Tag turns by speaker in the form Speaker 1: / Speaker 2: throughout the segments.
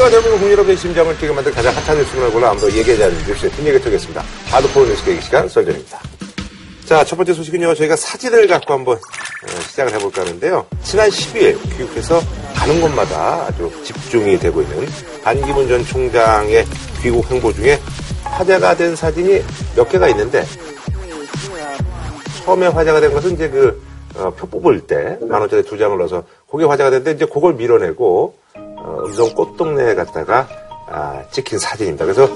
Speaker 1: 현재와 대한민국 국민 여러분의 심장을 뛰게 만든 가장 핫한 뉴스를 골라 아무도 얘기하지 않는 뉴스의 뒷얘기 토겠습니다. 하드코어 뉴스 계기 시간 썰전입니다. 자, 첫 번째 소식은요. 저희가 사진을 갖고 한번 어, 시작을 해볼까 하는데요. 지난 12일 귀국해서 가는 곳마다 아주 집중이 되고 있는 반기문 전 총장의 귀국 행보 중에 화제가 된 사진이 몇 개가 있는데 처음에 화제가 된 것은 이제 그 어, 표 뽑을 때 만 원짜리 두 장을 넣어서 그게 화제가 됐는데 이제 그걸 밀어내고 어, 음성 꽃동네에 갔다가 아, 찍힌 사진입니다. 그래서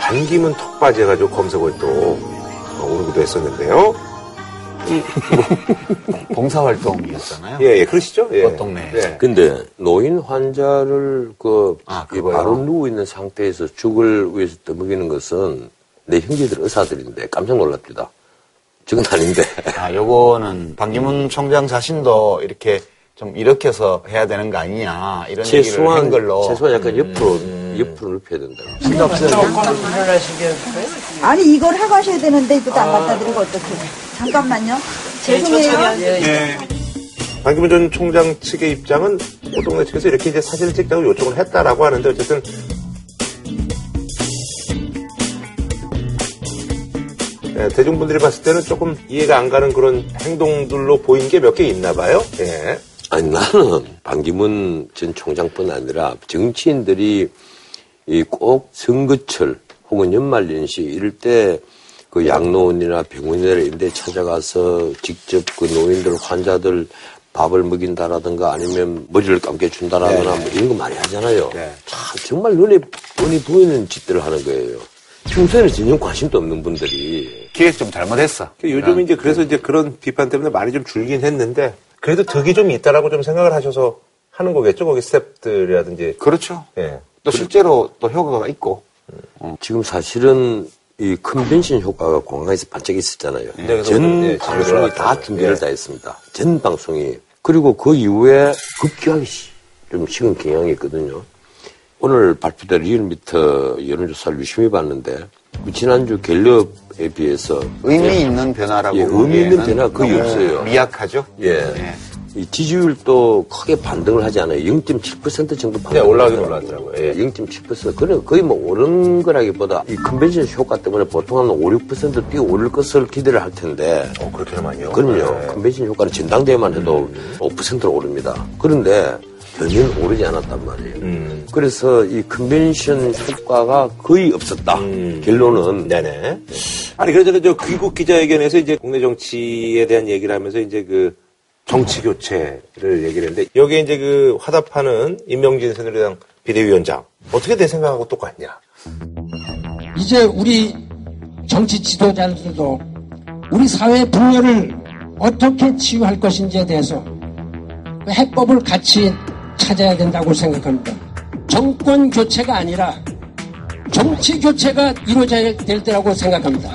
Speaker 1: 반기문 턱받이 해가지고 검색어에 또 어, 오르기도 했었는데요.
Speaker 2: 봉사활동이었잖아요.
Speaker 1: 예, 예, 그러시죠? 예.
Speaker 2: 꽃동네.
Speaker 1: 예.
Speaker 3: 근데 노인 환자를 그
Speaker 2: 아?
Speaker 3: 바로 누워 있는 상태에서 죽을 위해서 떠먹이는 것은 내 형제들 의사들인데 깜짝 놀랍니다. 저건 아닌데.
Speaker 2: 아, 요거는 반기문 총장 자신도 이렇게 좀 일으켜서 해야 되는 거 아니냐 이런 얘기를
Speaker 3: 최소한
Speaker 2: 한 걸로
Speaker 3: 최소한 약간 옆으로 옆으로 눕혀야 된다.
Speaker 4: 아니 이걸 하고 하셔야 되는데 이것도 안 갖다 드리고 어떡해. 잠깐만요. 죄송해요.
Speaker 1: 반기문 전 총장 측의 입장은 꽃동네 측에서 이렇게 이제 사진을 찍자고 요청을 했다라고 하는데 어쨌든 예, 대중분들이 봤을 때는 조금 이해가 안 가는 그런 행동들로 보인 게 몇 개 있나 봐요. 예.
Speaker 3: 아니 나는 반기문 전 총장뿐 아니라 정치인들이 이꼭 선거철 혹은 연말연시 이럴 때 그 양로원이나 병원이나 이런 데 찾아가서 직접 그 노인들 환자들 밥을 먹인다라든가 아니면 머리를 감겨준다라거나 뭐 이런 거 많이 하잖아요.
Speaker 1: 네.
Speaker 3: 참 정말 눈에 뻔히 보이는 짓들을 하는 거예요. 평소에는 전혀 관심도 없는 분들이
Speaker 2: 기획 좀 잘못했어.
Speaker 1: 요즘 이제 그래서 이제 그런 비판 때문에 많이 좀 줄긴 했는데 그래도 덕이 좀 있다라고 좀 생각을 하셔서 하는 거겠죠. 거기 스탭들이라든지.
Speaker 2: 그렇죠.
Speaker 1: 예.
Speaker 2: 또 실제로 또 효과가 있고
Speaker 3: 지금 사실은 이 컨벤션 효과가 공항에서 반짝 있었잖아요.
Speaker 1: 그래서
Speaker 3: 전
Speaker 1: 예,
Speaker 3: 방송이 다. 준비를
Speaker 1: 예.
Speaker 3: 다 했습니다. 전 방송이. 그리고 그 이후에 급격하게 시- 좀 식은 경향이 있거든요. 오늘 발표된 리얼미터 여론조사를 유심히 봤는데 그 지난주 갤럽 에 비해서
Speaker 2: 의미 있는 변화라고
Speaker 3: 예, 의미 있는 변화 거의 없어요.
Speaker 2: 미약하죠.
Speaker 3: 예.
Speaker 2: 네.
Speaker 3: 이 지지율도 크게 반등을 하지 않아요. 0.7% 정도 반등.
Speaker 1: 네, 올라가긴 올라왔더라고요. 예.
Speaker 3: 0.7%. 그래, 거의 뭐 오른 거라기보다 이 컨벤션 효과 때문에 보통 한 5, 6% 뛰어 오를 것을 기대를 할 텐데.
Speaker 1: 어, 그렇게는 많이요.
Speaker 3: 그럼요.
Speaker 1: 네.
Speaker 3: 컨벤션 효과는 전당대회만 해도 5%로 오릅니다. 그런데 전혀 오르지 않았단 말이에요.
Speaker 1: 음.
Speaker 3: 그래서 이 컨벤션 효과가 거의 없었다. 결론은.
Speaker 1: 네네. 아니, 그래서 저 귀국 기자회견에서 이제 국내 정치에 대한 얘기를 하면서 이제 그 정치 교체를 얘기를 했는데 여기에 이제 그 화답하는 임명진 새누리당 비대위원장 어떻게 내 생각하고 똑같냐?
Speaker 5: 이제 우리 정치 지도자들도 우리 사회 분열을 어떻게 치유할 것인지에 대해서 그 해법을 같이 찾아야 된다고 생각합니다. 정권 교체가 아니라 정치 교체가 이루어져야 될 때라고 생각합니다.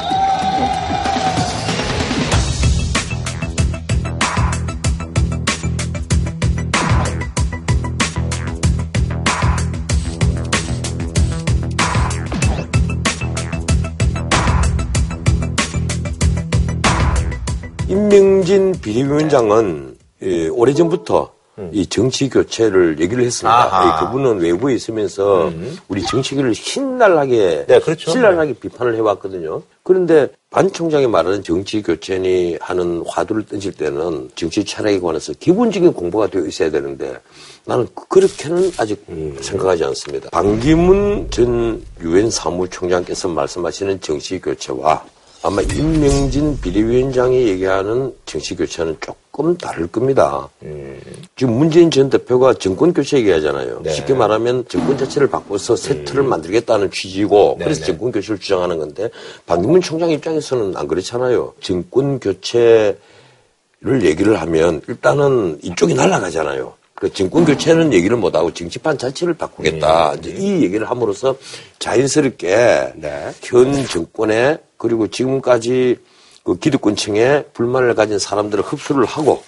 Speaker 3: 임명진 비대위원장은 예, 오래전부터 이 정치 교체를 얘기를 했습니다.
Speaker 1: 음.
Speaker 3: 예, 그분은 외부에 있으면서 우리 정치계를 신랄하게
Speaker 1: 네, 그렇죠.
Speaker 3: 신랄하게 비판을 해왔거든요. 그런데 반 총장이 말하는 정치 교체니 하는 화두를 던질 때는 정치 철학에 관해서 기본적인 공부가 되어 있어야 되는데 나는 그렇게는 아직 생각하지 않습니다. 반기문 전 유엔 사무총장께서 말씀하시는 정치 교체와 아마 임명진 비대위원장이 얘기하는 정치 교체는 조금 다를 겁니다. 지금 문재인 전 대표가 정권 교체 얘기하잖아요.
Speaker 1: 네.
Speaker 3: 쉽게 말하면 정권 자체를 바꿔서 새 틀을 만들겠다는 취지고
Speaker 1: 네,
Speaker 3: 그래서
Speaker 1: 네.
Speaker 3: 정권 교체를 주장하는 건데 반기문 총장 입장에서는 안 그렇잖아요. 정권 교체를 얘기를 하면 일단은 이쪽이 날아가잖아요. 그 정권 교체는 얘기를 못하고 정치판 자체를 바꾸겠다. 이제 이 얘기를 함으로써 자연스럽게
Speaker 1: 네.
Speaker 3: 현 정권에 그리고 지금까지 그 기득권층에 불만을 가진 사람들을 흡수를 하고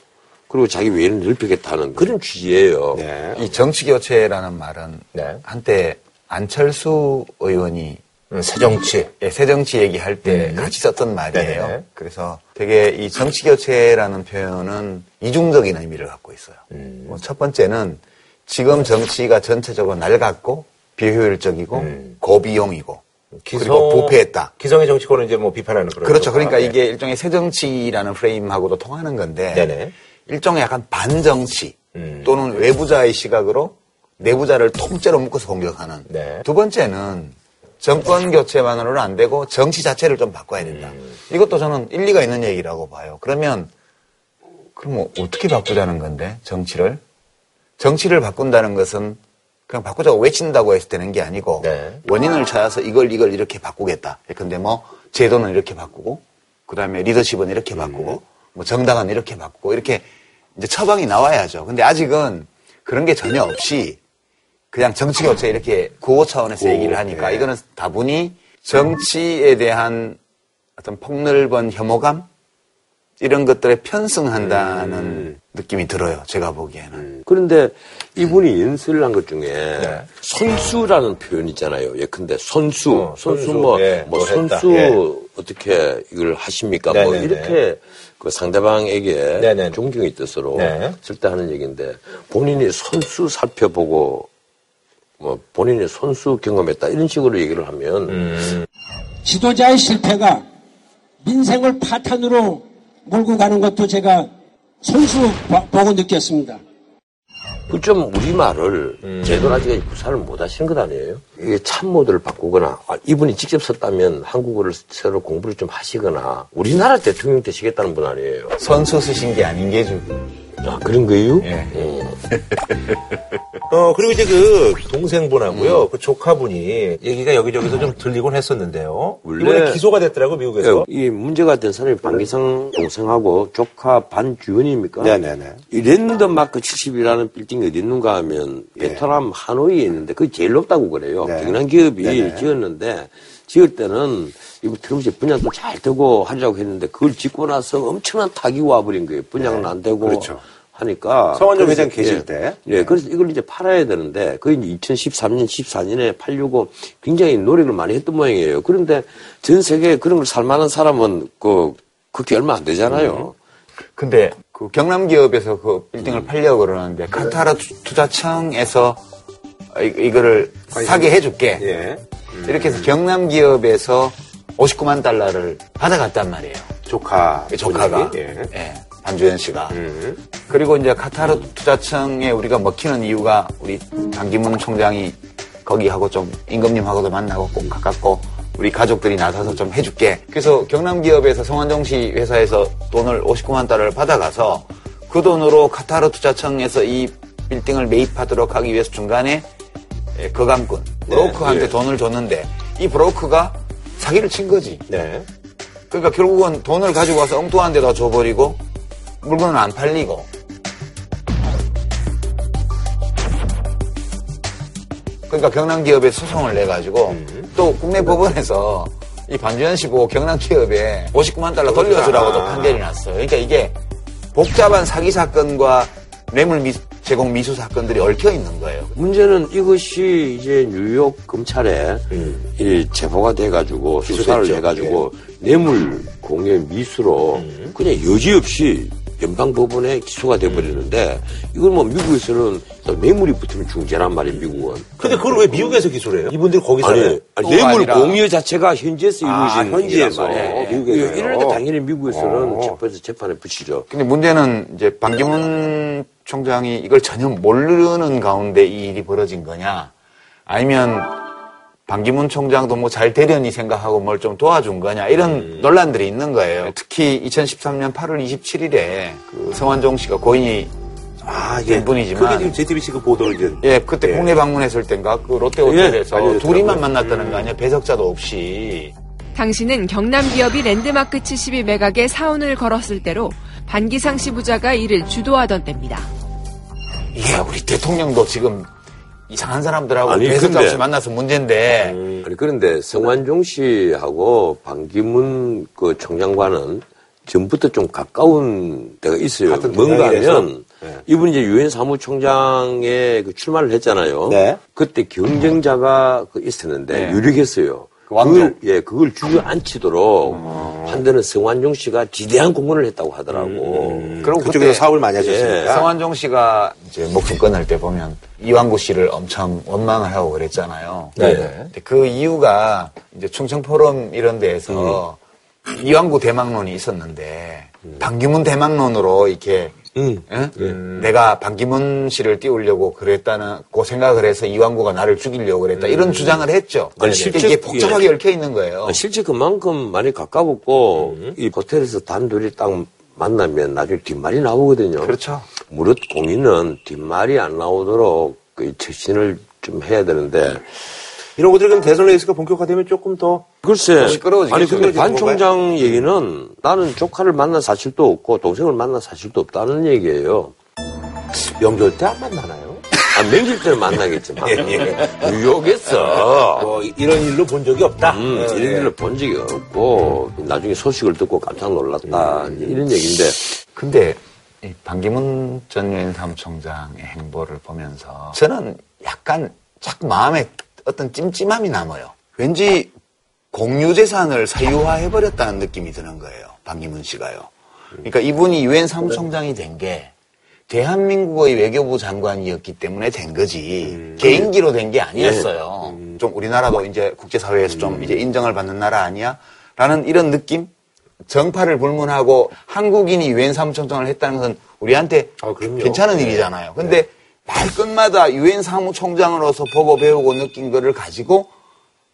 Speaker 3: 그리고 자기 외연을 넓히겠다는 그런 취지예요.
Speaker 1: 네.
Speaker 2: 이 정치 교체라는 말은
Speaker 1: 네.
Speaker 2: 한때 안철수 의원이
Speaker 1: 음, 새정치.
Speaker 2: 예, 새정치 얘기할 때 같이 썼던 말이에요.
Speaker 1: 네네.
Speaker 2: 그래서 되게 이 정치 교체라는 표현은 이중적인 의미를 갖고 있어요. 뭐첫 번째는 지금 정치가 전체적으로 낡았고 비효율적이고
Speaker 1: 음.
Speaker 2: 고비용이고
Speaker 1: 기성-
Speaker 2: 부패했다.
Speaker 1: 기성의 정치권을 이제 뭐 비판하는 그런.
Speaker 2: 그렇죠. 그러니까
Speaker 1: 네.
Speaker 2: 이게 일종의 새정치라는 프레임하고도 통하는 건데
Speaker 1: 네네.
Speaker 2: 일종의 약간 반정치
Speaker 1: 음.
Speaker 2: 또는 외부자의 시각으로 내부자를 통째로 묶어서 공격하는
Speaker 1: 네.
Speaker 2: 두 번째는 정권 교체만으로는 안 되고 정치 자체를 좀 바꿔야 된다.
Speaker 1: 음.
Speaker 2: 이것도 저는 일리가 있는 얘기라고 봐요. 그러면 그럼 뭐 어떻게 바꾸자는 건데 정치를 정치를 바꾼다는 것은 그냥 바꾸자고 외친다고 해서 되는 게 아니고
Speaker 1: 네.
Speaker 2: 원인을 찾아서 이걸 이걸 이렇게 바꾸겠다. 근데 뭐 제도는 이렇게 바꾸고 그다음에 리더십은 이렇게 바꾸고 뭐 정당은 이렇게 바꾸고 이렇게 이제 처방이 나와야죠. 근데 아직은 그런 게 전혀 없이 그냥 정치 교체 이렇게 구호 차원에서
Speaker 1: 구호,
Speaker 2: 얘기를 하니까
Speaker 1: 네.
Speaker 2: 이거는 다분히 정치에 대한 어떤 폭넓은 혐오감 이런 것들에 편승한다는 느낌이 들어요. 제가 보기에는.
Speaker 3: 그런데 이분이 연설을 한 것 중에
Speaker 1: 네.
Speaker 3: 선수라는 표현 있잖아요. 예컨대 선수,
Speaker 1: 어,
Speaker 3: 선수,
Speaker 1: 선수,
Speaker 3: 뭐,
Speaker 1: 예, 뭐뭘 했다.
Speaker 3: 선수
Speaker 1: 예.
Speaker 3: 어떻게 이걸 하십니까? 뭐
Speaker 1: 네네네.
Speaker 3: 이렇게 그 상대방에게
Speaker 1: 네네.
Speaker 3: 존경의 뜻으로
Speaker 1: 네.
Speaker 3: 쓸때 하는 얘기인데 본인이 선수 살펴보고 뭐 본인이 선수 경험했다 이런 식으로 얘기를 하면
Speaker 1: 음.
Speaker 5: 지도자의 실패가 민생을 파탄으로 몰고 가는 것도 제가 손수 보- 보고 느꼈습니다.
Speaker 3: 그 좀 우리말을
Speaker 1: 음.
Speaker 3: 제대로 아직까지 구사를 못 하시는 것 아니에요? 이게 참모들을 바꾸거나 아, 이분이 직접 썼다면 한국어를 새로 공부를 좀 하시거나 우리나라 대통령 되시겠다는 분 아니에요?
Speaker 2: 선수 쓰신 게 아닌 게 좀.
Speaker 3: 아 그런 거예요?
Speaker 2: 예.
Speaker 3: 어.
Speaker 1: 어, 그리고 이제 그 동생분하고요, 그 조카분이 얘기가 여기저기서 좀 들리곤 했었는데요.
Speaker 3: 원래-
Speaker 1: 이번에 기소가 됐더라고, 미국에서.
Speaker 3: 이 문제가 된 사람이 방기상 동생하고 조카 반 주연입니까?
Speaker 6: 네네네.
Speaker 3: 이 랜드마크 70이라는 빌딩이 어디 있는가 하면 베트남 하노이에 있는데 그게 제일 높다고 그래요.
Speaker 6: 네.
Speaker 3: 경남 기업이
Speaker 6: 네네.
Speaker 3: 지었는데 지을 때는 이거 들으면서 분양도 잘 되고 하려고 했는데 그걸 짓고 나서 엄청난 타기 와버린 거예요. 분양은 안 되고
Speaker 6: 그렇죠.
Speaker 3: 하니까 그래서-
Speaker 6: 회장 계실
Speaker 3: 예.
Speaker 6: 때.
Speaker 3: 예, 그래서 이걸 이제 팔아야 되는데, 그게 이제 2013년, 14년에 팔려고 굉장히 노력을 많이 했던 모양이에요. 그런데 전 세계에 그런 걸 살만한 사람은 그, 그렇게 얼마 안 되잖아요.
Speaker 2: 근데 그 경남 기업에서 그 빌딩을 팔려고 그러는데 카타르 투- 투자청에서 이, 이거를 사게 해줄게.
Speaker 6: 예.
Speaker 2: 이렇게 해서 경남 기업에서 59만 달러를 받아갔단 말이에요.
Speaker 6: 조카.
Speaker 2: 그 조카가.
Speaker 6: 예.
Speaker 2: 예, 반주현 씨가.
Speaker 6: 음.
Speaker 2: 그리고 이제 카타르 투자청에 우리가 먹히는 이유가 우리 반기문 총장이 거기하고 좀 임금님하고도 만나고 꼭 가깝고 우리 가족들이 나서서 좀 해줄게. 그래서 경남 기업에서 성완종 씨 회사에서 돈을 59만 달러를 받아가서 그 돈으로 카타르 투자청에서 이 빌딩을 매입하도록 하기 위해서 중간에 예, 거감꾼 브로커한테
Speaker 6: 예.
Speaker 2: 돈을 줬는데 이 브로커가 사기를 친 거지.
Speaker 1: 네.
Speaker 2: 그러니까 결국은 돈을 가지고 와서 엉뚱한 데다 줘버리고 물건은 안 팔리고 그러니까 경남 기업에 소송을 내 가지고 또 국내 법원에서 이 반주현 씨 보고 경남 기업에 59만 달러 돌려주라고도 판결이 났어요. 그러니까 이게 복잡한 사기 사건과 뇌물 미- 제공 미수 사건들이 얽혀 있는 거예요.
Speaker 3: 문제는 이것이 이제 뉴욕 검찰에 이 제보가 돼가지고 수사를
Speaker 1: 기소됐죠.
Speaker 3: 해가지고 뇌물 공여 미수로 그냥 여지없이 연방 법원에 기소가 돼버리는데 이건 뭐 미국에서는 뇌물이 붙으면 중재란 말이에요 미국은.
Speaker 1: 근데 그걸 왜 미국에서 기소를 해요? 이분들이 거기
Speaker 3: 아니. 아니,
Speaker 2: 또
Speaker 3: 뇌물
Speaker 2: 아니라-
Speaker 3: 공여 자체가 현지에서
Speaker 1: 아,
Speaker 3: 이루어지는
Speaker 1: 현지에서.
Speaker 3: 일이란 말이에요.
Speaker 1: 예,
Speaker 6: 미국에서요.
Speaker 3: 이럴 때 당연히 미국에서는
Speaker 6: 어.
Speaker 3: 재판에서 재판에 붙이죠.
Speaker 2: 근데 문제는 이제 반기문 총장이 이걸 전혀 모르는 가운데 이 일이 벌어진 거냐, 아니면 반기문 총장도 뭐잘 되려니 생각하고 뭘 좀 도와준 거냐, 이런 논란들이 있는 거예요. 특히 2013년 8월 27일에 그 성완종 씨가 고인이
Speaker 1: 아,
Speaker 2: 된 분이지만
Speaker 1: 그게 지금 JTBC 그 보도를 이제.
Speaker 2: 예, 그때
Speaker 1: 예.
Speaker 2: 국내 방문했을 땐가 그 롯데 호텔에서
Speaker 6: 알려줬더라고요.
Speaker 2: 둘이만 만났다는 거 아니야? 배석자도 없이.
Speaker 7: 당시는 경남 기업이 랜드마크 72 매각에 사원을 걸었을 때로 반기상 씨 부자가 이를 주도하던 때입니다.
Speaker 2: 이게 우리 대통령도 지금 이상한 사람들하고
Speaker 3: 아니,
Speaker 2: 배석자
Speaker 3: 근데-
Speaker 2: 없이 만나서 문제인데
Speaker 3: 아니, 그런데 성완종 씨하고 반기문 그 총장과는 전부터 좀 가까운 데가 있어요. 뭔가? 하면 이분이 이제 유엔 사무총장에 그 출마를 했잖아요.
Speaker 6: 네.
Speaker 3: 그때 경쟁자가 그 있었는데
Speaker 2: 네.
Speaker 3: 유력했어요.
Speaker 2: 그.
Speaker 3: 그걸, 예, 그걸 주저앉히도록 한데는 성완종 씨가 지대한 공헌을 했다고 하더라고.
Speaker 2: 그리고
Speaker 1: 그쪽에서
Speaker 2: 그때
Speaker 1: 사업을 많이 하셨으니까.
Speaker 2: 성완종 씨가 이제 목숨 끊을 때 보면 이왕구 씨를 엄청 원망을 하고 그랬잖아요.
Speaker 1: 네.
Speaker 2: 근데 그 이유가 이제 충청 포럼 이런 데에서 이왕구 대망론이 있었는데 반기문 대망론으로 이렇게
Speaker 3: 음.
Speaker 2: 응? 내가 반기문 씨를 띄우려고 그랬다는 그 생각을 해서 이왕구가 나를 죽이려고 그랬다 이런 주장을 했죠.
Speaker 3: 아니, 실제-
Speaker 2: 이게 복잡하게 얽혀 있는 거예요.
Speaker 3: 아, 실제 그만큼 많이 가까웠고, 이 호텔에서 단둘이 딱 만나면 나중에 뒷말이 나오거든요.
Speaker 2: 그렇죠.
Speaker 3: 무릇 공인은 뒷말이 안 나오도록 그 처신을 좀 해야 되는데,
Speaker 1: 이런 것들이 그럼 대선 레이스가 본격화되면 조금 더
Speaker 3: 글쎄.
Speaker 2: 시끄러워지겠죠.
Speaker 3: 아니, 근데 반 총장 얘기는 나는 조카를 만난 사실도 없고, 동생을 만난 사실도 없다는 얘기예요.
Speaker 1: 명절 때 안 만나나요?
Speaker 3: 아, 명절 때는 만나겠지만.
Speaker 1: 예,
Speaker 3: 뉴욕에서.
Speaker 1: 뭐 이런 일로 본 적이 없다.
Speaker 3: 음,
Speaker 1: 예,
Speaker 3: 이런
Speaker 1: 예.
Speaker 3: 일을 본 적이 없고, 나중에 소식을 듣고 깜짝 놀랐다. 이런 얘기인데,
Speaker 2: 근데 이 반기문 전 유엔 사무총장의 행보를 보면서 저는 약간 자꾸 마음에 어떤 찜찜함이 남아요. 왠지 공유재산을 사유화해버렸다는 느낌이 드는 거예요. 반기문 씨가요. 그러니까 이분이 유엔 사무총장이 된 게 대한민국의 외교부 장관이었기 때문에 된 거지 개인기로 된 게 아니었어요. 좀 우리나라도 이제 국제사회에서 좀 이제 인정을 받는 나라 아니야? 라는 이런 느낌? 정파를 불문하고 한국인이 유엔 사무총장을 했다는 것은 우리한테
Speaker 1: 아.
Speaker 2: 괜찮은 일이잖아요. 근데 말끝마다 유엔 사무총장으로서 보고 배우고 느낀 거를 가지고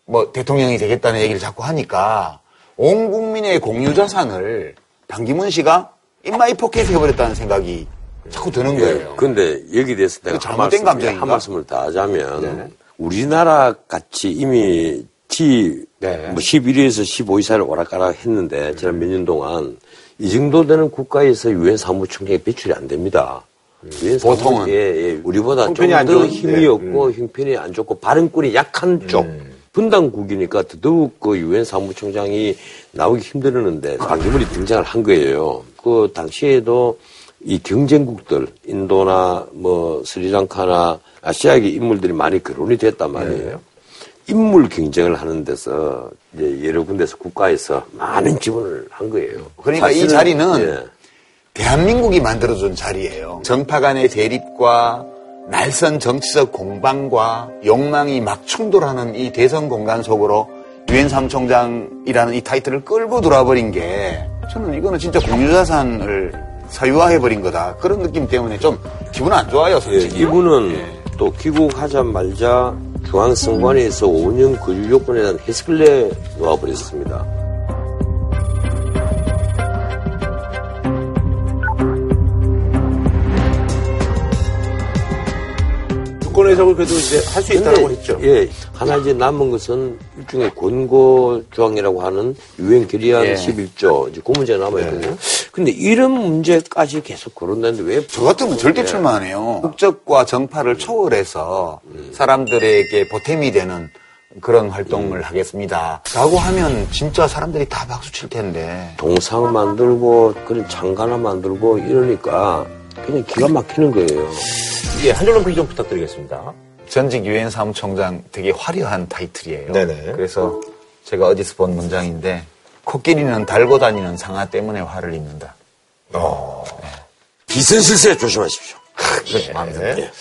Speaker 2: 뭐 대통령이 되겠다는 얘기를 자꾸 하니까 온 국민의 공유 자산을 반기문 씨가 in my pocket 해버렸다는 생각이 자꾸 드는 거예요.
Speaker 3: 근데 여기 대해서 내가
Speaker 2: 이거
Speaker 3: 한,
Speaker 2: 잘못된
Speaker 3: 말씀,
Speaker 2: 감정인가?
Speaker 3: 한 말씀을 더 하자면, 우리나라 같이 이미 T
Speaker 1: 네.
Speaker 3: 뭐 11위에서 15위 사이를 오락가락 했는데, 지난 몇 년 동안 이 정도 되는 국가에서 유엔 사무총장이 배출이 안 됩니다. 유엔 사무-
Speaker 2: 보통은.
Speaker 3: 예, 예. 우리보다 좀 더 힘이
Speaker 1: 네.
Speaker 3: 없고 형편이 안 좋고 발언권이 약한 쪽 분당국이니까 더더욱 그 유엔 사무총장이 나오기 힘들었는데 반기문이 등장을 한 거예요. 그 당시에도 이 경쟁국들 인도나 뭐 스리랑카나 아시아계 인물들이 많이 거론이 됐단 말이에요. 인물 경쟁을 하는 데서 이제 여러 군데서 국가에서 많은 지원을 한 거예요.
Speaker 2: 그러니까 이 자리는
Speaker 3: 예.
Speaker 2: 대한민국이 만들어준 자리예요. 정파 간의 대립과 날선 정치적 공방과 욕망이 막 충돌하는 이 대선 공간 속으로 유엔 사무총장이라는 이 타이틀을 끌고 들어와버린 게 저는 이거는 진짜 공유자산을 사유화해버린 거다. 그런 느낌 때문에 좀 기분 안 좋아요,
Speaker 3: 예,
Speaker 2: 솔직히.
Speaker 3: 이분은 또 귀국하자마자 중앙선관위에서 5년 거주 요건에 대한 해석을 내놓아버렸습니다.
Speaker 1: 주권 해석을 그래도 이제 할 수 있다고 했죠.
Speaker 3: 예, 하나 이제 남은 것은 일종의 권고 조항이라고 하는 유엔 결의안
Speaker 2: 예.
Speaker 3: 11조 이제 그 문제가 남아 있거든요. 근데 이런 문제까지 계속 거론되는데 왜?
Speaker 2: 저 같으면 절대
Speaker 3: 예.
Speaker 2: 출마 안 해요. 국적과 정파를 초월해서 사람들에게 보탬이 되는 그런 활동을 하겠습니다. 라고 하면 진짜 사람들이 다 박수 칠 텐데.
Speaker 3: 동상 만들고 그런 장가 하나 만들고 이러니까 그냥 기가 막히는 거예요.
Speaker 1: 예, 한 줄로 평좀 부탁드리겠습니다.
Speaker 2: 전직 유엔 사무총장 되게 화려한 타이틀이에요.
Speaker 1: 네네.
Speaker 2: 그래서 제가 어디서 본 문장인데 코끼리는 달고 다니는 상아 때문에 화를 입는다.
Speaker 3: 기선실세 조심하십시오.
Speaker 1: 네.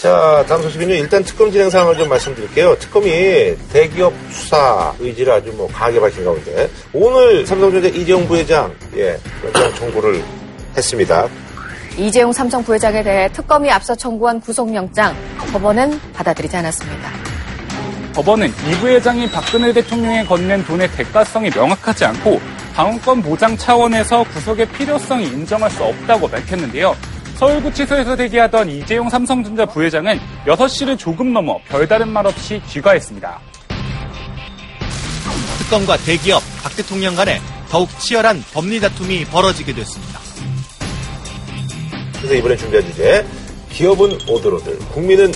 Speaker 1: 자, 다음 소식은요. 일단 특검 진행 상황을 좀 말씀드릴게요. 특검이 대기업 수사 의지를 아주 뭐 강하게 밝힌 가운데 오늘 삼성전자 이재용 부회장 예, 청구를 했습니다.
Speaker 6: 이재용 삼성 부회장에 대해 특검이 앞서 청구한 구속영장 법원은 받아들이지 않았습니다.
Speaker 8: 법원은 이 부회장이 박근혜 대통령에 건넨 돈의 대가성이 명확하지 않고 방어권 보장 차원에서 구속의 필요성이 인정할 수 없다고 밝혔는데요. 서울구치소에서 대기하던 이재용 삼성전자 부회장은 6시를 조금 넘어 별다른 말 없이 귀가했습니다.
Speaker 9: 특검과 대기업, 박 대통령 간에 더욱 치열한 법리 다툼이 벌어지게 됐습니다.
Speaker 1: 그래서 이번에 준비한 주제 기업은 오들오들, 국민은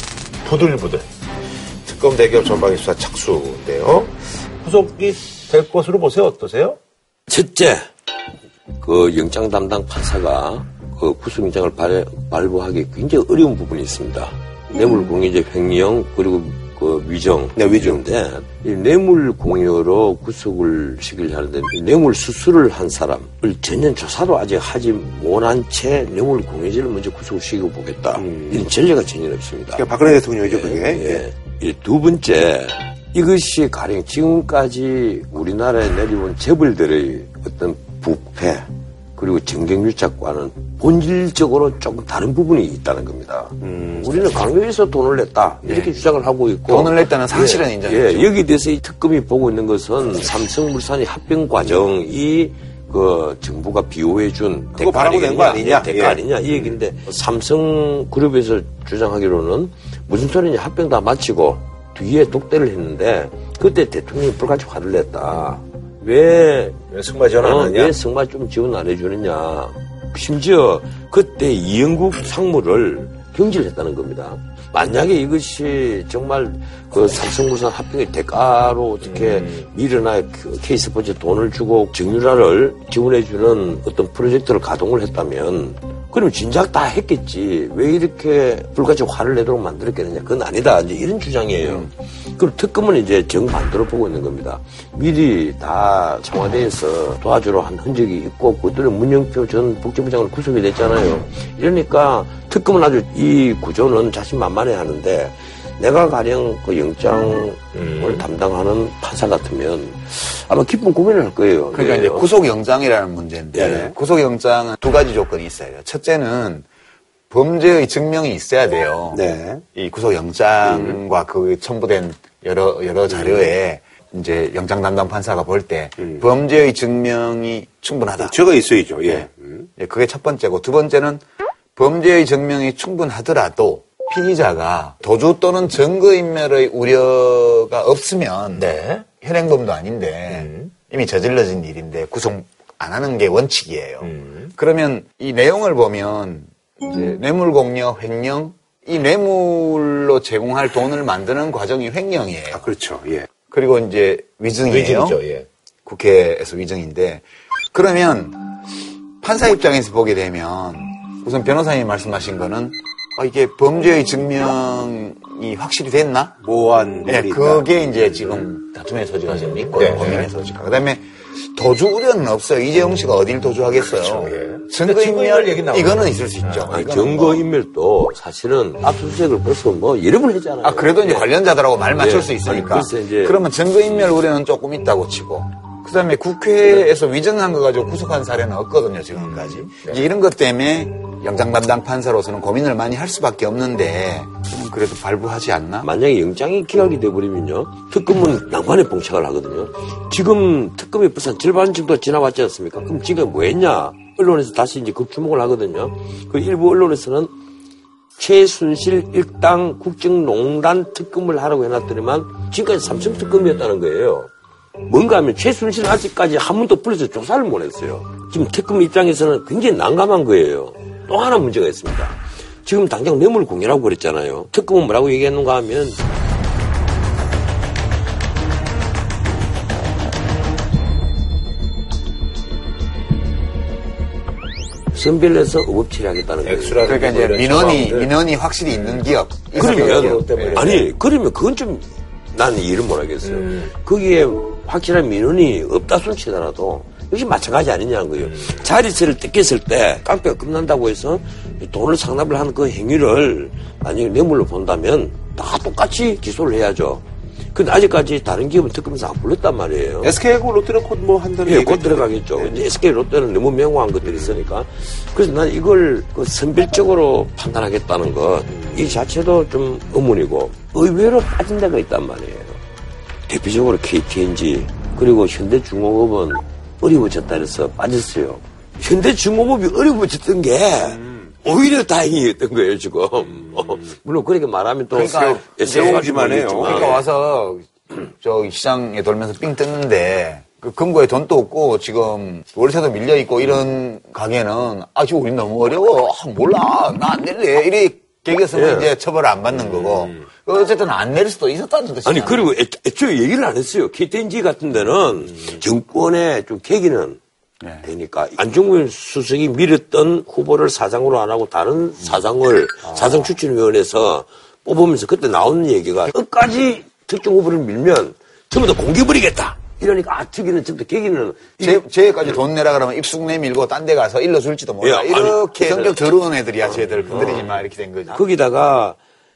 Speaker 1: 부들부들. 특검 대기업 전방위 수사 착수인데요. 후속이 될 것으로 보세요. 어떠세요?
Speaker 3: 첫째, 그 영장 담당 판사가 그 구속영장을 발, 발부하기 굉장히 어려운 부분이 있습니다. 뇌물공여죄 횡령 그리고 그그 위정.
Speaker 1: 네, 위정.
Speaker 3: 인데 이 뇌물 공여로 구속을 시키려 하는데 이 뇌물 수수를 한 사람을 전년 조사도 아직 하지 못한 채 뇌물 공여죄를 먼저 구속을 시키고 보겠다. 이런 전례가 전혀 없습니다.
Speaker 1: 그러니까 박근혜 대통령이죠, 그게.
Speaker 3: 예. 이두 번째, 이것이 가령 지금까지 우리나라에 내려온 재벌들의 어떤 부패, 그리고 정경유착과는 본질적으로 조금 다른 부분이 있다는 겁니다. 우리는 강요해서 돈을 냈다. 이렇게 주장을 하고 있고.
Speaker 2: 돈을 냈다는 사실은
Speaker 3: 예,
Speaker 2: 인정했죠.
Speaker 3: 예, 여기 대해서 이 특검이 보고 있는 것은 삼성물산의 합병 과정이 그 정부가 비호해준
Speaker 1: 그거 바라고 낸거 아니냐?
Speaker 3: 대가
Speaker 1: 예.
Speaker 3: 아니냐 이 얘기인데 삼성그룹에서 주장하기로는 무슨 소리냐 합병 다 마치고 뒤에 독대를 했는데 그때 대통령이 불같이 화를 냈다. 왜
Speaker 1: 왜 승마 지원 안
Speaker 3: 어? 왜 승마 좀 지원 안 해주느냐. 심지어 그때 이영국 상무를 경질했다는 겁니다. 만약에 이것이 정말 그 삼성물산 합병의 대가로 어떻게 미르나 그 K스포츠 돈을 주고 정유라를 지원해주는 어떤 프로젝트를 가동을 했다면 그럼 진작 다 했겠지. 왜 이렇게 불같이 화를 내도록 만들었겠느냐. 그건 아니다. 이제 이런 주장이에요. 그리고 특검은 이제 정반대로 보고 있는 겁니다. 미리 다 청와대에서 도와주러 한 흔적이 있고 그들은 문영표 전 복지부장을 구속이 됐잖아요. 이러니까 특검은 아주 이 구조는 자신만만해 하는데 내가 가령 그 영장을 담당하는 판사 같으면 아마 깊은 고민을 할 거예요.
Speaker 2: 그러니까 이제
Speaker 3: 왜요?
Speaker 2: 구속영장이라는 문제인데
Speaker 3: 네.
Speaker 2: 구속영장은 두 가지 조건이 있어요. 첫째는 범죄의 증명이 있어야 돼요.
Speaker 1: 네.
Speaker 2: 이 구속영장과 그 첨부된 여러 여러 자료에 이제 영장 담당 판사가 볼때 범죄의 증명이 충분하다.
Speaker 1: 죄가 있어야죠, 예. 음.
Speaker 2: 예, 그게 첫 번째고 두 번째는 범죄의 증명이 충분하더라도 피의자가 도주 또는 증거인멸의 우려가 없으면 현행범도 아닌데 이미 저질러진 일인데 구속 안 하는 게 원칙이에요. 그러면 이 내용을 보면 이제 뇌물공여, 횡령 이 뇌물로 제공할 돈을 만드는 과정이 횡령이에요.
Speaker 1: 아, 그렇죠, 예.
Speaker 2: 그리고 이제 위증이에요.
Speaker 1: 위증이죠, 예.
Speaker 2: 국회에서 위증인데 그러면 판사 입장에서 보게 되면 우선 변호사님이 말씀하신 거는 어, 이게 범죄의 증명이 확실히 됐나?
Speaker 1: 모호한
Speaker 2: 네, 그게 이제 지금 다툼의 소지가 좀 있고
Speaker 1: 네.
Speaker 2: 고민의 소지가. 그다음에 도주 우려는 없어요. 이재용 씨가 어딜 도주하겠어요.
Speaker 1: 예.
Speaker 2: 증거인멸
Speaker 1: 얘기 나오죠.
Speaker 2: 이거는 있을 수 있죠.
Speaker 3: 아니,
Speaker 2: 이거는
Speaker 3: 증거
Speaker 2: 뭐.
Speaker 3: 인멸도 사실은 압수수색을 벌써 뭐 여러 번 했잖아요.
Speaker 2: 아 그래도 이제
Speaker 3: 예.
Speaker 2: 관련자들하고 말 맞출
Speaker 3: 예.
Speaker 2: 수 있으니까.
Speaker 3: 아니, 이제
Speaker 2: 그러면 증거인멸 우려는 조금 있다고 치고. 그 다음에 국회에서 위증한 거 가지고 구속한 사례는 없거든요 지금까지.
Speaker 3: 네.
Speaker 2: 이제 이런 것 때문에 영장 담당 판사로서는 고민을 많이 할 수밖에 없는데 그래도 발부하지 않나?
Speaker 3: 만약에 영장이 기각이 돼버리면요 특검은 난관에 봉착을 하거든요. 지금 특검이 벌써 절반 정도 지나왔지 않습니까? 그럼 지금 뭐 했냐? 언론에서 다시 이제 급주목을 하거든요. 그 일부 언론에서는 최순실 일당 국정농단 특검을 하라고 해놨더니만 지금까지 삼성 특검이었다는 거예요. 뭔가 하면 최순실 아직까지 한 번도 불러서 조사를 못 했어요. 지금 특검 입장에서는 굉장히 난감한 거예요. 또 하나 문제가 있습니다. 지금 당장 뇌물 공여라고 그랬잖아요. 특검은 뭐라고 얘기했는가 하면 선별해서 의법 처리하겠다는 거예요.
Speaker 2: 그러니까 이제 민원이
Speaker 1: 정황들.
Speaker 2: 민원이 확실히 있는 기업.
Speaker 3: 그러면
Speaker 1: 때문에.
Speaker 3: 아니 그러면 그건 좀 나는 이해를 못하겠어요. 거기에 확실한 민원이 없다 손치더라도 역시 마찬가지 아니냐는 거예요. 자리세를 뜯겼을 때 깡패가 끝난다고 해서 이 돈을 상납을 하는 그 행위를 만약에 뇌물로 본다면 다 똑같이 기소를 해야죠. 근데 아직까지 다른 기업은 특검에서 안 불렀단 말이에요.
Speaker 1: SK하고 롯데는 곧뭐 한다는
Speaker 3: 예, 곧 들어가겠죠. 근데 SK 롯데는 너무 명확한 것들이 있으니까. 그래서 난 이걸 그 선별적으로 판단하겠다는 것, 이 자체도 좀 의문이고, 의외로 빠진 데가 있단 말이에요. 대표적으로 KTNG, 그리고 현대중공업은 어려워졌다 해서 빠졌어요. 현대중공업이 어려워졌던 게, 오히려 다행이었던 거예요, 지금. 어, 물론 그렇게 말하면 또
Speaker 2: 그러니까
Speaker 1: 세우기만 해요.
Speaker 2: 그러니까 와서 저 시장에 돌면서 삥 뜯는데 그 금고에 돈도 없고 지금 월세도 밀려 있고 이런 가게는 아 지금 우리 너무 어려워 아, 몰라 나안 낼래 이래 개겼으면
Speaker 3: 예.
Speaker 2: 이제 처벌을 안 받는 거고 어쨌든 안 내릴 수도 있었다는 뜻이죠.
Speaker 3: 아니 그리고 애, 애초에 얘기를 안 했어요. KTNG 같은 데는 정권의 좀 계기는
Speaker 2: 네.
Speaker 3: 되니까 안종근 수석이 밀었던 후보를 사장으로 안 하고 다른 사장을 사장 추천위원회에서 뽑으면서 그때 나오는 얘기가 끝까지 특정 후보를 밀면 전부 다 공개버리겠다. 이러니까 아, 특이는 전부 계기는
Speaker 2: 제, 제까지 돈 내라 그러면 입숙 내밀고 딴 데 가서 일러줄지도 몰라.
Speaker 3: 예,
Speaker 2: 이렇게 성격 더러운 애들이야, 쟤들. 건드리지 마. 이렇게 된 거죠.
Speaker 3: 거기다가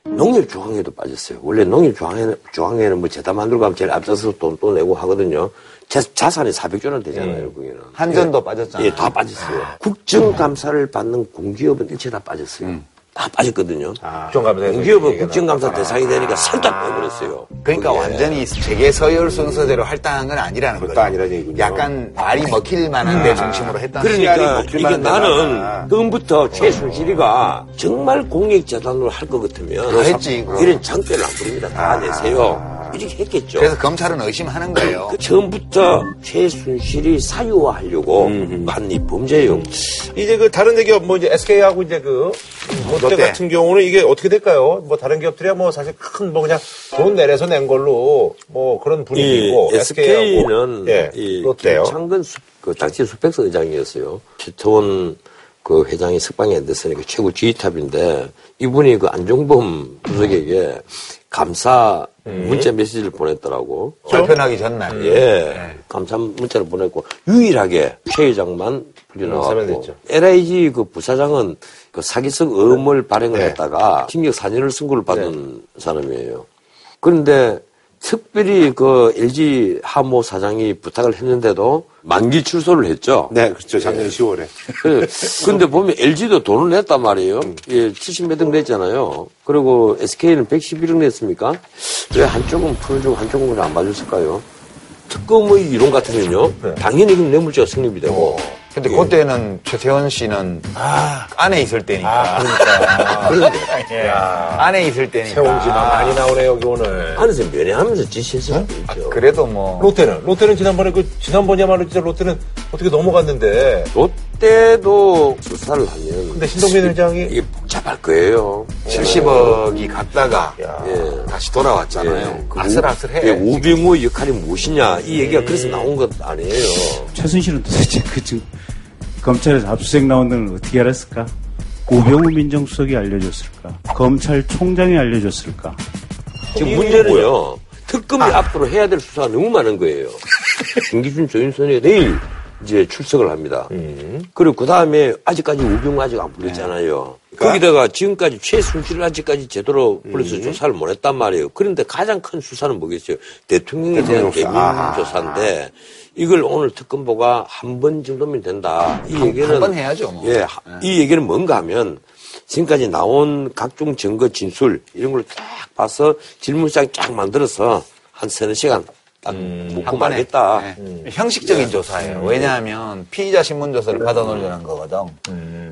Speaker 3: 농협중앙회도 빠졌어요. 원래 농협중앙회는 중앙회는 뭐 재단 만들고 하면 제일 앞서서 돈 또 내고 하거든요. 자, 자산이 400조 원 되잖아요, 거기는.
Speaker 2: 한전도 빠졌잖아요.
Speaker 3: 예, 다 빠졌어요. 국정감사를 받는 공기업은 일체 다 빠졌어요. 다 빠졌거든요.
Speaker 1: 국정감사에서
Speaker 3: 공기업은
Speaker 1: 얘기가
Speaker 3: 국정감사. 대상이 되니까 살짝 빼버렸어요.
Speaker 2: 그러니까
Speaker 3: 그게.
Speaker 2: 완전히 재계 서열 순서대로 할당한 건 아니라는
Speaker 1: 그것도
Speaker 2: 거죠.
Speaker 1: 아니라는 얘기군요.
Speaker 2: 약간 말이 먹힐 만한 데 중심으로 했다.
Speaker 3: 그러니까
Speaker 1: 먹힐
Speaker 3: 이게 나는. 처음부터 최순실이가 정말 공익재단으로 할 것 같으면
Speaker 2: 다 했지.
Speaker 3: 이런 장대를 안 부립니다. 다 내세요. 이렇게 했겠죠.
Speaker 2: 그래서 검찰은 의심하는 거예요.
Speaker 3: 그 처음부터 최순실이 사유화하려고 한 이 범죄예요.
Speaker 1: 이제 그 다른 기업 뭐 이제 SK하고 이제 그 롯데
Speaker 2: 롯데.
Speaker 1: 같은 경우는 이게 어떻게 될까요? 뭐 다른 기업들이야 뭐 사실 큰 뭐 그냥 돈 내려서 낸 걸로 뭐 그런 분위기고
Speaker 3: 이 SK는
Speaker 1: 예,
Speaker 3: 이
Speaker 1: 롯데요.
Speaker 3: 김창근 수, 그 당시 수백서 의장이었어요. 최태원 그 회장이 석방이 안 됐으니까 최고 지휘탑인데 이분이 그 안종범 부석에게 감사 문자 메시지를 보냈더라고.
Speaker 2: 발표하기 전날.
Speaker 3: 예. 감사 문자를 보냈고 유일하게 최 회장만 풀려나왔고
Speaker 1: 사면됐죠.
Speaker 3: LIG 그 부사장은 그 사기성 의혹을 발행을
Speaker 1: 네.
Speaker 3: 했다가 징역 4년을 선고를 받은 사람이에요. 그런데 특별히 그 LG 하모 사장이 부탁을 했는데도 만기 출소를 했죠.
Speaker 1: 네, 그렇죠. 작년 10월에.
Speaker 3: 그래. 근데 보면 LG도 돈을 냈단 말이에요. 예, 70몇 억 냈잖아요. 그리고 SK는 111억 냈습니까? 왜 한쪽은 풀어주고 한쪽은 그냥 안 봐줬을까요? 특검의 이론 같으면요. 당연히 그 뇌물죄가 성립이 되고.
Speaker 2: 근데 그때는 최태원 씨는 안에 있을 때니까.
Speaker 3: 그런데
Speaker 2: 예. 안에 있을 때니까.
Speaker 1: 세옹지만 많이 나오네, 여기 오늘.
Speaker 3: 안에서 면회하면서 지시했을 수도 있죠.
Speaker 2: 그래도 뭐.
Speaker 1: 롯데는? 롯데는 지난번에 그, 지난번이야말로 진짜 롯데는 어떻게 넘어갔는데.
Speaker 3: 롯데도 수사를 하면.
Speaker 1: 근데 신동빈 회장이
Speaker 3: 이게 복잡할 거예요.
Speaker 2: 70억이 갔다가
Speaker 3: 예.
Speaker 2: 다시 돌아왔잖아요. 그 아슬아슬해.
Speaker 3: 예, 우병우의 역할이 무엇이냐. 이 얘기가 그래서 나온 것 아니에요.
Speaker 10: 최순실은 도대체 그 지금 검찰에서 압수수색 나온 걸 어떻게 알았을까? 우병우 민정수석이 알려줬을까? 검찰총장이 알려줬을까?
Speaker 3: 지금 문제는요. 특검이 앞으로 해야 될 수사가 너무 많은 거예요. 김기준 조윤선이 내일 이제 출석을 합니다. 그리고 그 다음에 아직까지 우병우 아직 안 불렀잖아요. 거기다가 지금까지 최순실을 아직까지 제대로 불러서 조사를 못 했단 말이에요. 그런데 가장 큰 수사는 뭐겠어요? 대통령에 대한. 대민
Speaker 1: 아하.
Speaker 3: 조사인데 이걸 오늘 특검보가 한 번 정도면 된다. 이 얘기는
Speaker 2: 한 번 해야죠, 뭐.
Speaker 3: 예, 하- 이 얘기는 뭔가 하면 지금까지 나온 각종 증거 진술 이런 걸 쫙 봐서 질문장 쫙 만들어서 한 세네 시간 딱 묻고
Speaker 2: 한 번에.
Speaker 3: 말겠다.
Speaker 2: 네. 형식적인 조사예요. 왜냐하면 피의자 신문 조사를 받아놓으려는 거거든.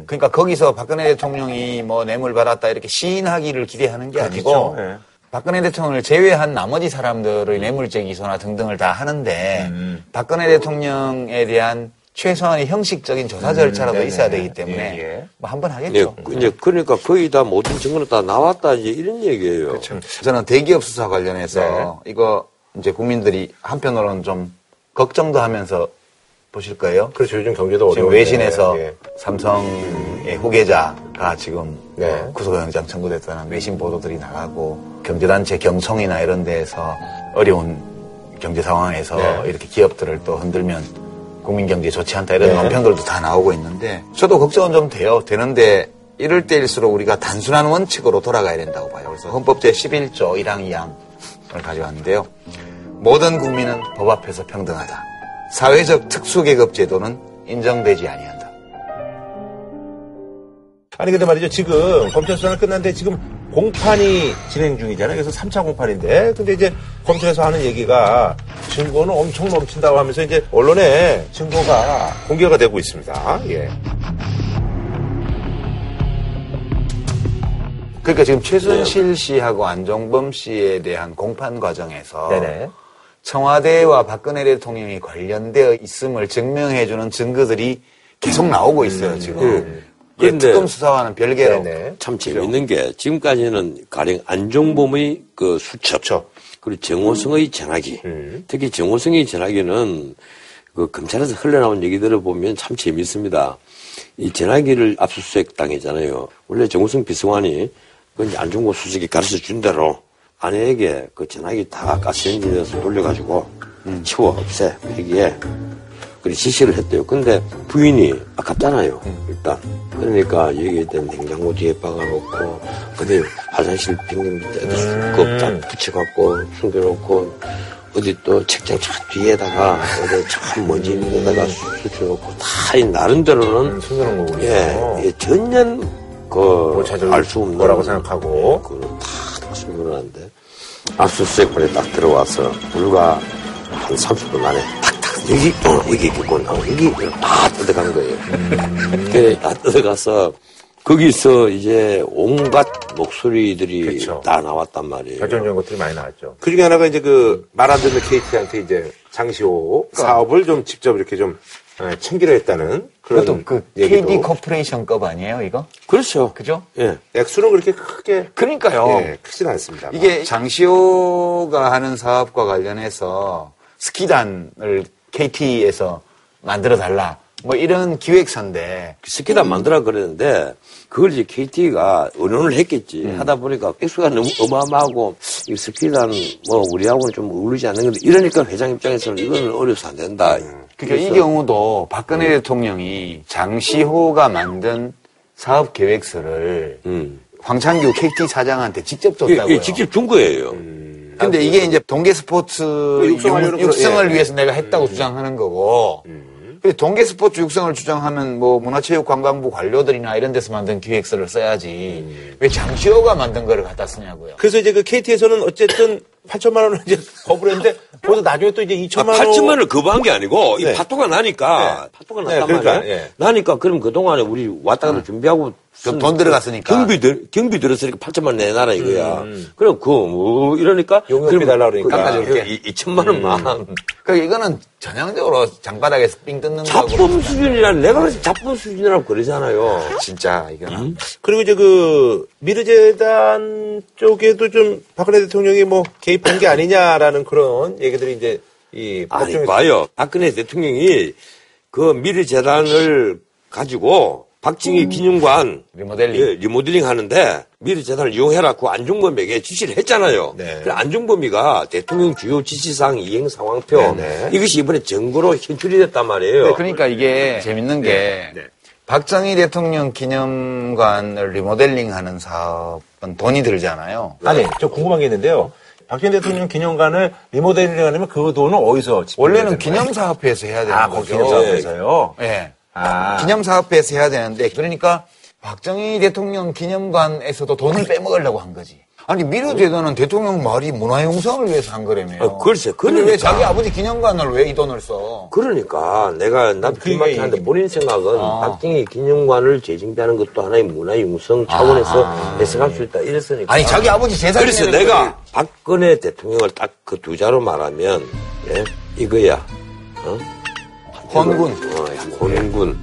Speaker 2: 그러니까 거기서 박근혜 대통령이 뭐 뇌물 받았다 이렇게 시인하기를 기대하는 게 아니고
Speaker 1: 예.
Speaker 2: 박근혜 대통령을 제외한 나머지 사람들의 뇌물죄 기소나 등등을 다 하는데 박근혜 대통령에 대한 최소한의 형식적인 조사 절차라도
Speaker 1: 네네.
Speaker 2: 있어야 되기 때문에
Speaker 1: 예, 예.
Speaker 2: 뭐 한번
Speaker 3: 예,
Speaker 2: 하겠죠.
Speaker 3: 그- 이제 그러니까 거의 다 모든 증거는 다 나왔다 이제 이런 얘기예요.
Speaker 2: 저는 대기업 수사 관련해서 이거 이제 국민들이 한편으로는 좀 걱정도 하면서 보실 거예요.
Speaker 1: 그렇죠. 요즘 경제도
Speaker 2: 지금
Speaker 1: 어려운데.
Speaker 2: 외신에서
Speaker 1: 예.
Speaker 2: 삼성의 후계자가 지금
Speaker 1: 네.
Speaker 2: 구속영장 청구됐다는 외신 보도들이 나가고 경제단체 경청이나 이런 데에서 어려운 경제 상황에서
Speaker 1: 네.
Speaker 2: 이렇게 기업들을 또 흔들면 국민 경제에 좋지 않다 이런
Speaker 1: 네.
Speaker 2: 논평들도 다 나오고 있는데 저도 걱정은 좀 돼요. 되는데 이럴 때일수록 우리가 단순한 원칙으로 돌아가야 된다고 봐요. 그래서 헌법 제11조 1항 2항을 가져왔는데요. 모든 국민은 법 앞에서 평등하다. 사회적 특수계급 제도는 인정되지 아니한다.
Speaker 1: 아니 근데 말이죠 지금 검찰 수사는 끝났는데 지금 공판이 진행 중이잖아요. 그래서 3차 공판인데 근데 이제 검찰에서 하는 얘기가 증거는 엄청 넘친다고 하면서 이제 언론에 증거가 공개가 되고 있습니다. 예.
Speaker 2: 그러니까 지금 최순실 씨하고 안종범 씨에 대한 공판 과정에서
Speaker 1: 네네.
Speaker 2: 청와대와 박근혜 대통령이 관련되어 있음을 증명해주는 증거들이 계속 나오고 있어요, 지금. 예,
Speaker 3: 그런데-
Speaker 2: 특검 수사와는 별개로.
Speaker 1: 네네.
Speaker 3: 참 재밌는 게 지금까지는 가령 안종범의 그 수첩, 그리고 정호성의 전화기,
Speaker 1: 음.
Speaker 3: 특히 정호성의 전화기는 그 검찰에서 흘러나온 얘기들을 보면 참 재밌습니다. 이 전화기를 압수수색 당했잖아요. 원래 정호성 비서관이 그 안중근 수석이 가르쳐 준 대로 아내에게 그 전화기 다 가스레인지에서 돌려가지고 치워 없애 폐기해 그래 지시를 했대요. 근데 부인이 아깝잖아요. 일단 그러니까 여기에 있던 냉장고 뒤에 박아놓고 어디 화장실 빙빙 밑에 그다 붙여갖고 숨겨놓고 어디 또 책장 차 뒤에다가 어디 참 먼지 있는 데다가 수쳐놓고 다 이 나름대로는
Speaker 1: 숨겨놓은 거군요.
Speaker 3: 예, 예 전혀
Speaker 1: 못 찾을
Speaker 3: 그알 수 없는
Speaker 1: 거라고 생각하고.
Speaker 3: 그다 숨겨놨는데 압수수색반에 딱 들어와서 불과 한 30분 만에 탁탁 여기 어 여기 어, 여기 다 뜯어간 거예요. 그다 뜯어가서 거기서 이제 온갖 목소리들이
Speaker 1: 그쵸.
Speaker 3: 다 나왔단 말이에요.
Speaker 1: 결정적인 것들이 많이 나왔죠. 그 중에 하나가 이제 그 말 안 듣는 KT한테 이제 장시호 사업을 좀 직접 이렇게 좀 예, 챙기려 했다는 그런
Speaker 2: 그
Speaker 1: 얘기도.
Speaker 2: KD 코퍼레이션급 아니에요, 이거?
Speaker 3: 그렇죠.
Speaker 2: 그죠?
Speaker 3: 예.
Speaker 1: 액수는 그렇게 크게
Speaker 2: 그러니까요.
Speaker 1: 예, 크진 않습니다.
Speaker 2: 이게 장시호가 하는 사업과 관련해서 스키단을 KT에서 만들어 달라. 뭐 이런 기획서인데
Speaker 3: 스키단 만들어 그랬는데 그걸 이제 KT가 의논을 했겠지 하다 보니까 액수가 너무 어마어마하고 이 스키단 뭐 우리하고는 좀 어울리지 않는 건데 이러니까 회장 입장에서는 이거는 어려서 안 된다.
Speaker 2: 그러니까 이 경우도 박근혜 대통령이 장시호가 만든 사업 계획서를
Speaker 3: 음.
Speaker 2: 황창규 KT 사장한테 직접 줬다고요.
Speaker 3: 이게 직접 준 거예요.
Speaker 2: 근데 이게 이제 동계 스포츠
Speaker 1: 육성하려는
Speaker 2: 육- 육성을
Speaker 1: 예.
Speaker 2: 위해서 내가 했다고 주장하는 거고. 동계 스포츠 육성을 주장하면 뭐 문화체육관광부 관료들이나 이런 데서 만든 기획서를 써야지. 왜 장시호가 만든 거를 갖다 쓰냐고요.
Speaker 1: 그래서 이제 그 KT에서는 어쨌든 8천만 원을 이제 거부를 했는데 거기서 나중에 또 이제
Speaker 3: 아,
Speaker 1: 2천만 원
Speaker 3: 8천만 원을 거부한 게 아니고 이
Speaker 1: 네.
Speaker 3: 파토가 나니까 파토가
Speaker 1: 네,
Speaker 3: 났단
Speaker 1: 그러니까,
Speaker 3: 말이야.
Speaker 1: 예.
Speaker 3: 나니까 그럼 그동안에 우리 왔다 갔다 준비하고
Speaker 2: 그돈 들어갔으니까.
Speaker 3: 경비 들 경비 들었으니까 8천만 원 내놔라 이거야. 그럼 그 뭐 이러니까
Speaker 1: 용역비
Speaker 3: 그럼
Speaker 1: 달라 그러니까.
Speaker 3: 깎아줄게. 2천만 원만.
Speaker 2: 그러니까 이거는 전형적으로 장바닥에서 삥 뜯는 거고.
Speaker 3: 잡범 수준이라 내가 그래서 잡범 수준이라고 그러잖아요.
Speaker 2: 진짜 이거는.
Speaker 1: 그리고 이제 그 미르재단 쪽에도 좀 박근혜 대통령이 뭐 개입한 게 아니냐라는 그런 얘기들이 이제 이
Speaker 3: 아니
Speaker 1: 법정에서
Speaker 3: 봐요. 박근혜 대통령이 그 미르재단을 가지고 박정희 기념관
Speaker 2: 리모델링.
Speaker 3: 예, 리모델링 하는데 미르재단을 이용해라 고 안중범에게 지시를 했잖아요.
Speaker 1: 네.
Speaker 3: 그래 안중범이가 대통령 주요 지시사항 이행 상황표
Speaker 1: 네, 네.
Speaker 3: 이것이 이번에 증거로 현출이 됐단 말이에요.
Speaker 2: 네, 그러니까 이게 재밌는 게
Speaker 1: 네.
Speaker 2: 박정희 대통령 기념관을 리모델링하는 사업은 돈이 들잖아요.
Speaker 1: 아니 저 궁금한 게 있는데요. 박정희 대통령 기념관을 리모델링 하려면 그 돈은 어디서
Speaker 2: 원래는? 기념사업회에서 해야 되는
Speaker 1: 아, 그
Speaker 2: 거죠.
Speaker 1: 기념사업에서요.
Speaker 2: 예.
Speaker 1: 아.
Speaker 2: 기념사업회에서 해야 되는데 그러니까 박정희 대통령 기념관에서도 돈을 빼먹으려고 한 거지. 아니 미르재단은 대통령 말이 문화융성을 위해서 한 거라며요.
Speaker 3: 어, 글쎄,
Speaker 2: 근데 왜
Speaker 3: 그러니까.
Speaker 2: 자기 아버지 기념관을 왜 이 돈을 써?
Speaker 3: 그러니까 내가 나도
Speaker 1: 그게
Speaker 3: 기막히 하는데 본인 생각은
Speaker 2: 아.
Speaker 3: 박정희 기념관을 재정비하는 것도 하나의 문화융성 차원에서 해석할 수 있다 이랬으니까.
Speaker 2: 아니 자기 아버지 제사
Speaker 3: 그래서 내가 박근혜 대통령을 딱 그 두 자로 말하면 예? 이거야. 어?
Speaker 2: 헌군.
Speaker 3: 어, 헌군.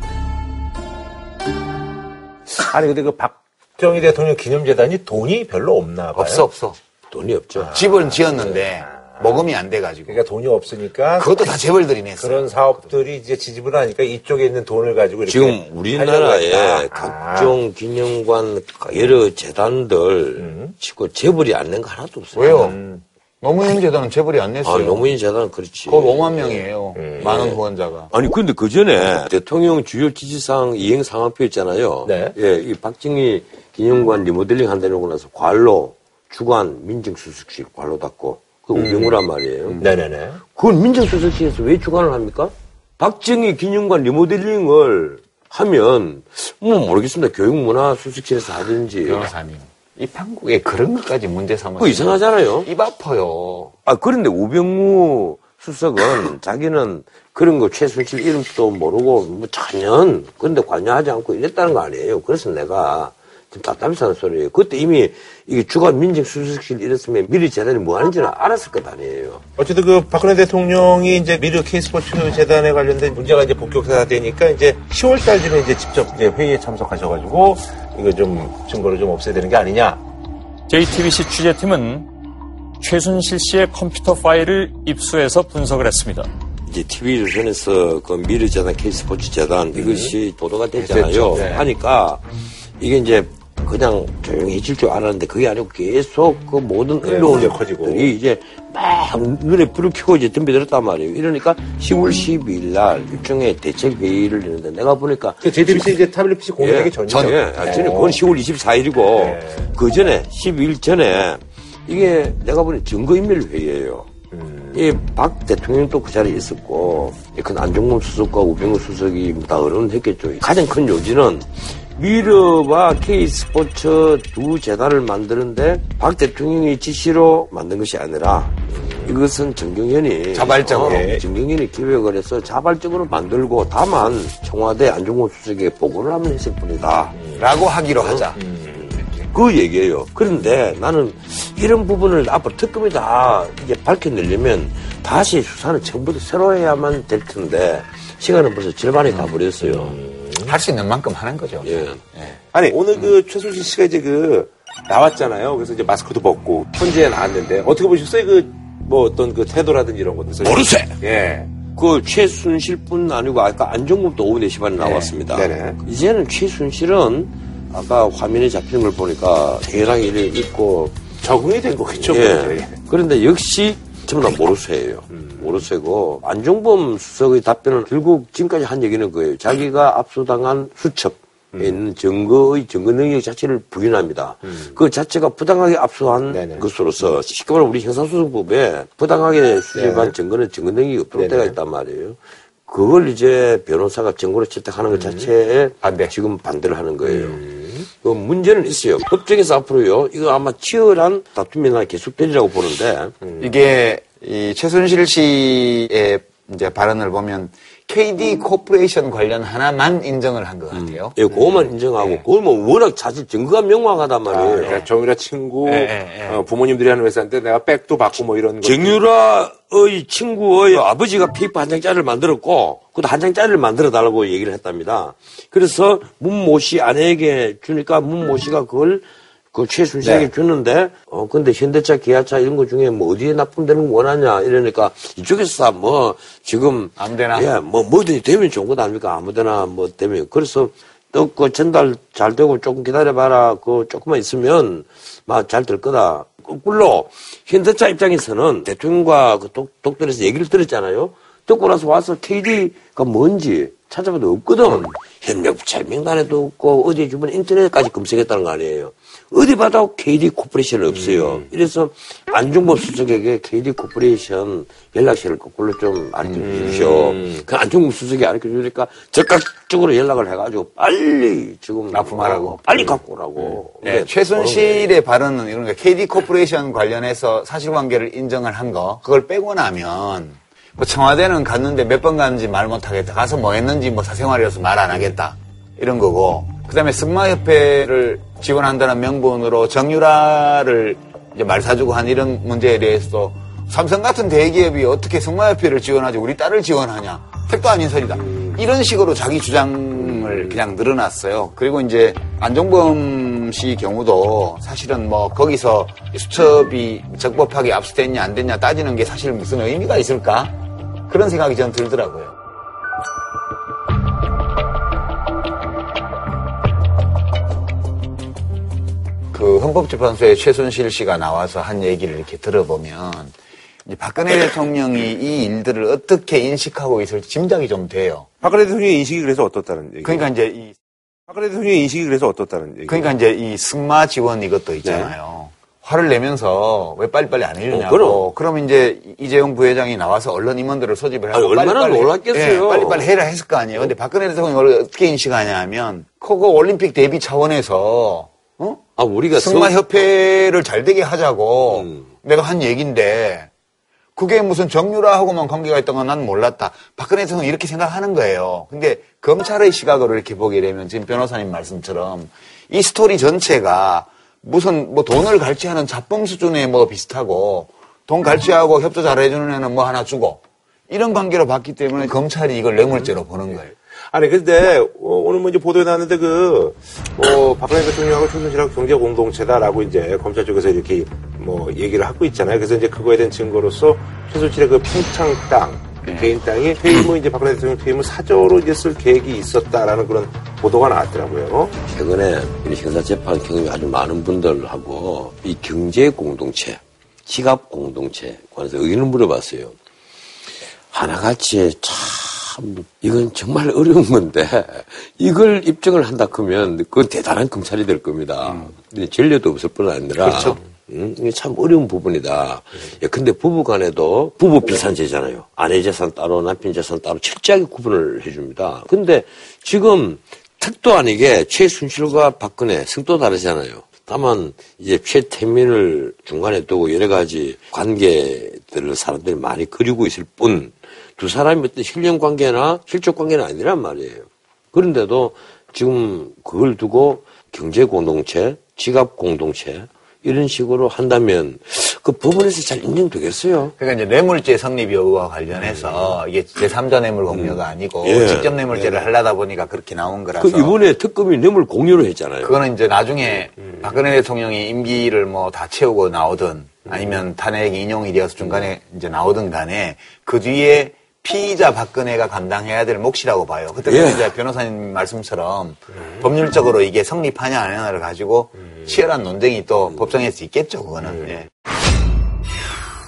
Speaker 1: 아니 근데 그 박정희 대통령 기념재단이 돈이 별로 없나 봐요.
Speaker 2: 없어 없어.
Speaker 3: 돈이 없죠.
Speaker 2: 집을 지었는데 모금이 안 돼가지고
Speaker 1: 그러니까 돈이 없으니까
Speaker 2: 그것도 다 재벌들이 냈어.
Speaker 1: 그런 사업들이 이제 지집을 하니까 이쪽에 있는 돈을 가지고 이렇게
Speaker 3: 지금 우리나라에. 각종 기념관 여러 재단들 치고 재벌이 안낸거 하나도 없어요.
Speaker 2: 왜요? 노무현 재단은 재벌이 안
Speaker 3: 아,
Speaker 2: 냈어요.
Speaker 3: 노무현 재단은 그렇지.
Speaker 2: 거의 5만 명이에요. 많은 후원자가.
Speaker 3: 아니 근데 그 전에 대통령 주요 지시사항 이행 상황표 있잖아요.
Speaker 1: 네.
Speaker 3: 예, 이 박정희 기념관 리모델링 한다고 나서 관로, 주관, 민정수석실 관로 닫고 그 우병우란 말이에요.
Speaker 1: 네네네.
Speaker 3: 그걸 민정수석실에서 왜 주관을 합니까? 박정희 기념관 리모델링을 하면 뭐 모르겠습니다. 교육문화수석실에서 하든지.
Speaker 2: 변호사님. 이 판국에 그런 것까지 문제 삼아.
Speaker 3: 그거 이상하잖아요.
Speaker 2: 입 아파요.
Speaker 3: 아, 그런데 우병우 수석은 자기는 그런 거 최순실 이름도 모르고 뭐 전혀 그런데 관여하지 않고 이랬다는 거 아니에요. 그래서 내가 좀 답답해 사는 소리예요. 그때 이미 이게 주간 민정수석실 이랬으면 미리 재단이 뭐 하는지는 알았을 것 아니에요.
Speaker 1: 어쨌든 그 박근혜 대통령이 이제 미르 K스포츠 재단에 관련된 문제가 이제 본격화가 되니까 이제 10월 달쯤에 이제 직접 이제 회의에 참석하셔가지고 이거 좀 증거를 좀 없애야 되는 게 아니냐.
Speaker 11: JTBC 취재팀은 최순실 씨의 컴퓨터 파일을 입수해서 분석을 했습니다.
Speaker 3: 이제 TV조선에서 그 미르재단, K스포츠 재단 이것이 보도가 됐잖아요.
Speaker 1: 네.
Speaker 3: 하니까 이게 이제 그냥 조용해질 줄 알았는데 그게 아니고 계속 그 모든
Speaker 1: 네,
Speaker 3: 언론들이
Speaker 1: 커지고.
Speaker 3: 이제 막 눈에 불을 켜고 이제 덤비들었단 말이에요. 이러니까 10월 12일 날 일종의 대책 회의를 열는데 내가 보니까
Speaker 1: 그 JTBC 이제 타블릿 PC 공개하기
Speaker 3: 예,
Speaker 1: 전이죠.
Speaker 3: 전, 예, 아, 전에 그건 10월 24일이고 그 전에 12일 전에 이게 내가 보니 증거인멸 회의예요. 이박 대통령도 그 자리에 있었고 그 안종범 수석과 우병우 수석이 다 의논했겠죠. 가장 큰 요지는 미르와 K스포츠 두 재단을 만드는데 박 대통령이 지시로 만든 것이 아니라 이것은 정경현이
Speaker 2: 자발적으로.
Speaker 3: 어, 정경현이 기획을 해서 자발적으로 만들고 다만 청와대 안종범 수석에게 보고를 하면 했을 뿐이다.
Speaker 2: 라고 하기로 하자.
Speaker 3: 그 얘기예요. 그런데 나는 이런 부분을 앞으로 특검이 다 이제 밝혀내려면 다시 수사는 처음부터 새로 해야만 될 텐데 시간은 벌써 절반이 가버렸어요.
Speaker 2: 할 수 있는 만큼 하는 거죠.
Speaker 3: 예.
Speaker 1: 아니 오늘 그 최순실 씨가 이제 그 나왔잖아요. 그래서 이제 마스크도 벗고 현지에 나왔는데 어떻게 보셨어요? 그 뭐 어떤 그 태도라든지 이런 것들.
Speaker 3: 모르세!
Speaker 1: 예.
Speaker 3: 그 최순실뿐 아니고 아까 안종범도 오후 4시 반에 나왔습니다.
Speaker 1: 네네.
Speaker 3: 이제는 최순실은 아까 화면에 잡히는 걸 보니까 대략 이래 있고
Speaker 1: 적응이 된 거겠죠.
Speaker 3: 예. 그런데 역시 전부 다 모르쇠예요. 모르쇠고 안종범 수석의 답변은 결국 지금까지 한 얘기는 그예요. 자기가 압수당한 수첩 에 있는 증거의 증거 능력 자체를 부인합니다. 그 자체가 부당하게 압수한
Speaker 1: 네네.
Speaker 3: 것으로서 쉽게 말하면 우리 형사소송법에 부당하게 수집한
Speaker 1: 네.
Speaker 3: 증거는 증거 능력이 없도록. 때가 있단 말이에요. 그걸 이제 변호사가 증거로 채택하는 것 자체에
Speaker 2: 반대.
Speaker 3: 지금 반대를 하는 거예요. 그 문제는 있어요. 법정에서 앞으로요, 이거 아마 치열한 다툼이 나 계속되리라고 보는데,
Speaker 2: 이게 이 최순실 씨의 이제 발언을 보면 KD 코퍼레이션 관련 하나만 인정을 한 것 같아요.
Speaker 3: 예, 그것만 인정하고, 그걸 뭐 워낙 사실 증거가 명확하단
Speaker 1: 아,
Speaker 3: 말이에요.
Speaker 1: 그러니까 정유라 친구
Speaker 2: 예, 예, 예.
Speaker 1: 어, 부모님들이 하는 회사인데 내가 백도 받고 뭐 이런 거.
Speaker 3: 정유라의 친구의 아버지가 페이퍼 한 장짜리를 만들었고, 그것도 한 장짜리를 만들어 달라고 얘기를 했답니다. 그래서 문모 씨 아내에게 주니까 문모 씨가 그걸 그 최순실에게
Speaker 1: 네.
Speaker 3: 주는데, 어, 근데 현대차, 기아차 이런 거 중에 뭐 어디에 납품되는 거 원하냐 이러니까 이쪽에서 뭐 지금.
Speaker 2: 아무데나.
Speaker 3: 예, 뭐 뭐든지 되면 좋은 것 아닙니까? 아무데나 뭐 되면. 그래서 또그 전달 잘 되고 조금 기다려봐라. 그 조금만 있으면 막 잘 될 거다. 거꾸로 현대차 입장에서는 대통령과 그 독, 독들에서 얘기를 들었잖아요. 듣고 나서 와서 KD가 뭔지 찾아봐도 없거든. 협력업체 명단에도 없고 어디 주변 인터넷까지 검색했다는 거 아니에요. 어디 봐도 KD 코퍼레이션은 없어요. 이래서 안종범 수석에게 KD 코퍼레이션 연락처를 거꾸로 좀 알려 주십시오. 그 안종범 수석이 알려 주니까 적극적으로 연락을 해가지고 빨리 지금
Speaker 2: 납품하라고.
Speaker 3: 빨리 갖고 오라고.
Speaker 2: 네,
Speaker 3: 네.
Speaker 2: 최순실의 발언은 이런 거 KD 코퍼레이션 관련해서 사실관계를 인정을 한 거, 그걸 빼고 나면 뭐 청와대는 갔는데 몇 번 갔는지 말 못하겠다. 가서 뭐 했는지 뭐 사생활이어서 말 안 하겠다. 이런 거고. 그 다음에 승마협회를 지원한다는 명분으로 정유라를 이제 말 사주고 한 이런 문제에 대해서 삼성 같은 대기업이 어떻게 승마협회를 지원하지 우리 딸을 지원하냐. 택도 아닌 소리다. 이런 식으로 자기 주장을 그냥 늘어났어요. 그리고 이제 안종범 씨 경우도 사실은 뭐 거기서 수첩이 적법하게 압수됐냐 안 됐냐 따지는 게 사실 무슨 의미가 있을까? 그런 생각이 전 들더라고요. 그 헌법재판소에 최순실 씨가 나와서 한 얘기를 이렇게 들어보면 박근혜 대통령이 이 일들을 어떻게 인식하고 있을지 짐작이 좀 돼요.
Speaker 1: 박근혜 대통령의 인식이 그래서 어떻다는 얘기.
Speaker 2: 그러니까 이제 이
Speaker 1: 박근혜 대통령의 인식이 그래서 어떻다는 얘기.
Speaker 2: 그러니까 이제 이 승마 지원 이것도 있잖아요. 화를 내면서 왜 빨리빨리 안 해주냐고.
Speaker 3: 어, 그럼.
Speaker 2: 이제 이재용 부회장이 나와서 언론 임원들을 소집을 하고
Speaker 3: 얼마나
Speaker 2: 빨리빨리 해-
Speaker 3: 놀랐겠어요.
Speaker 2: 예, 빨리빨리 해라 했을 거 아니에요. 근데 박근혜 대통령이 이걸 어떻게 인식하냐 하면 그거 올림픽 대비 차원에서 어?
Speaker 3: 아, 우리가
Speaker 2: 승마 협회를 잘 되게 하자고
Speaker 3: 음.
Speaker 2: 내가 한 얘기인데 그게 무슨 정유라하고만 관계가 있던 건 난 몰랐다. 박근혜 대통령은 이렇게 생각하는 거예요. 근데 검찰의 시각으로 이렇게 보게 되면 지금 변호사님 말씀처럼 이 스토리 전체가 무슨 뭐 돈을 갈취하는 잡범 수준의 뭐 비슷하고 돈 갈취하고 협조 잘해주는 애는 뭐 하나 주고 이런 관계로 봤기 때문에 검찰이 이걸 뇌물죄로 보는 거예요.
Speaker 1: 아니 근데 어, 오늘 뭐 이제 보도에 나왔는데 그뭐 박근혜 대통령하고 최순실하고 경제 공동체다라고 이제 검찰 쪽에서 이렇게 뭐 얘기를 하고 있잖아요. 그래서 이제 그거에 대한 증거로서 최순실의 그 평창 땅그 개인 땅이 퇴임 후 이제 박근혜 대통령 퇴임 후 사저로 이제 쓸 계획이 있었다라는 그런 보도가 나왔더라고요.
Speaker 3: 최근에 우리 형사재판 경험이 아주 많은 분들하고 이 경제 공동체, 지갑 공동체 관해서 의견을 물어봤어요. 하나같이 참 이건 정말 어려운 건데 이걸 입증을 한다 그러면 그건 대단한 검찰이 될 겁니다. 근데 전례도 없을 뿐 아니라
Speaker 1: 그렇죠.
Speaker 3: 음, 이게 참 어려운 부분이다. 예, 근데 부부 간에도 부부 필산제잖아요. 아내 재산 따로 남편 재산 따로 철저하게 구분을 해줍니다. 근데 지금 택도 아니게 최순실과 박근혜 승도 다르잖아요. 다만 이제 최태민을 중간에 두고 여러 가지 관계들을 사람들이 많이 그리고 있을 뿐 두 사람이 어떤 실력 관계나 실적 관계는 아니란 말이에요. 그런데도 지금 그걸 두고 경제 공동체, 지갑 공동체 이런 식으로 한다면 그 법원에서 잘 인정되겠어요.
Speaker 2: 그러니까 이제 뇌물죄 성립 여부와 관련해서 이게 제3자 뇌물 공여가 아니고
Speaker 3: 예.
Speaker 2: 직접 뇌물죄를 하려다 보니까 그렇게 나온 거라서
Speaker 3: 그 이번에 특검이 뇌물 공유를 했잖아요.
Speaker 2: 그거는 이제 나중에 박근혜 대통령이 임기를 뭐 다 채우고 나오든 아니면 탄핵 인용이 되어서 중간에 이제 나오든 간에 그 뒤에 피의자 박근혜가 감당해야 될 몫이라고 봐요. 그때
Speaker 3: 예.
Speaker 2: 이제 변호사님 말씀처럼 법률적으로 이게 성립하냐 안 하냐를 가지고 치열한 논쟁이 또 법정에서 있겠죠, 그거는. 예.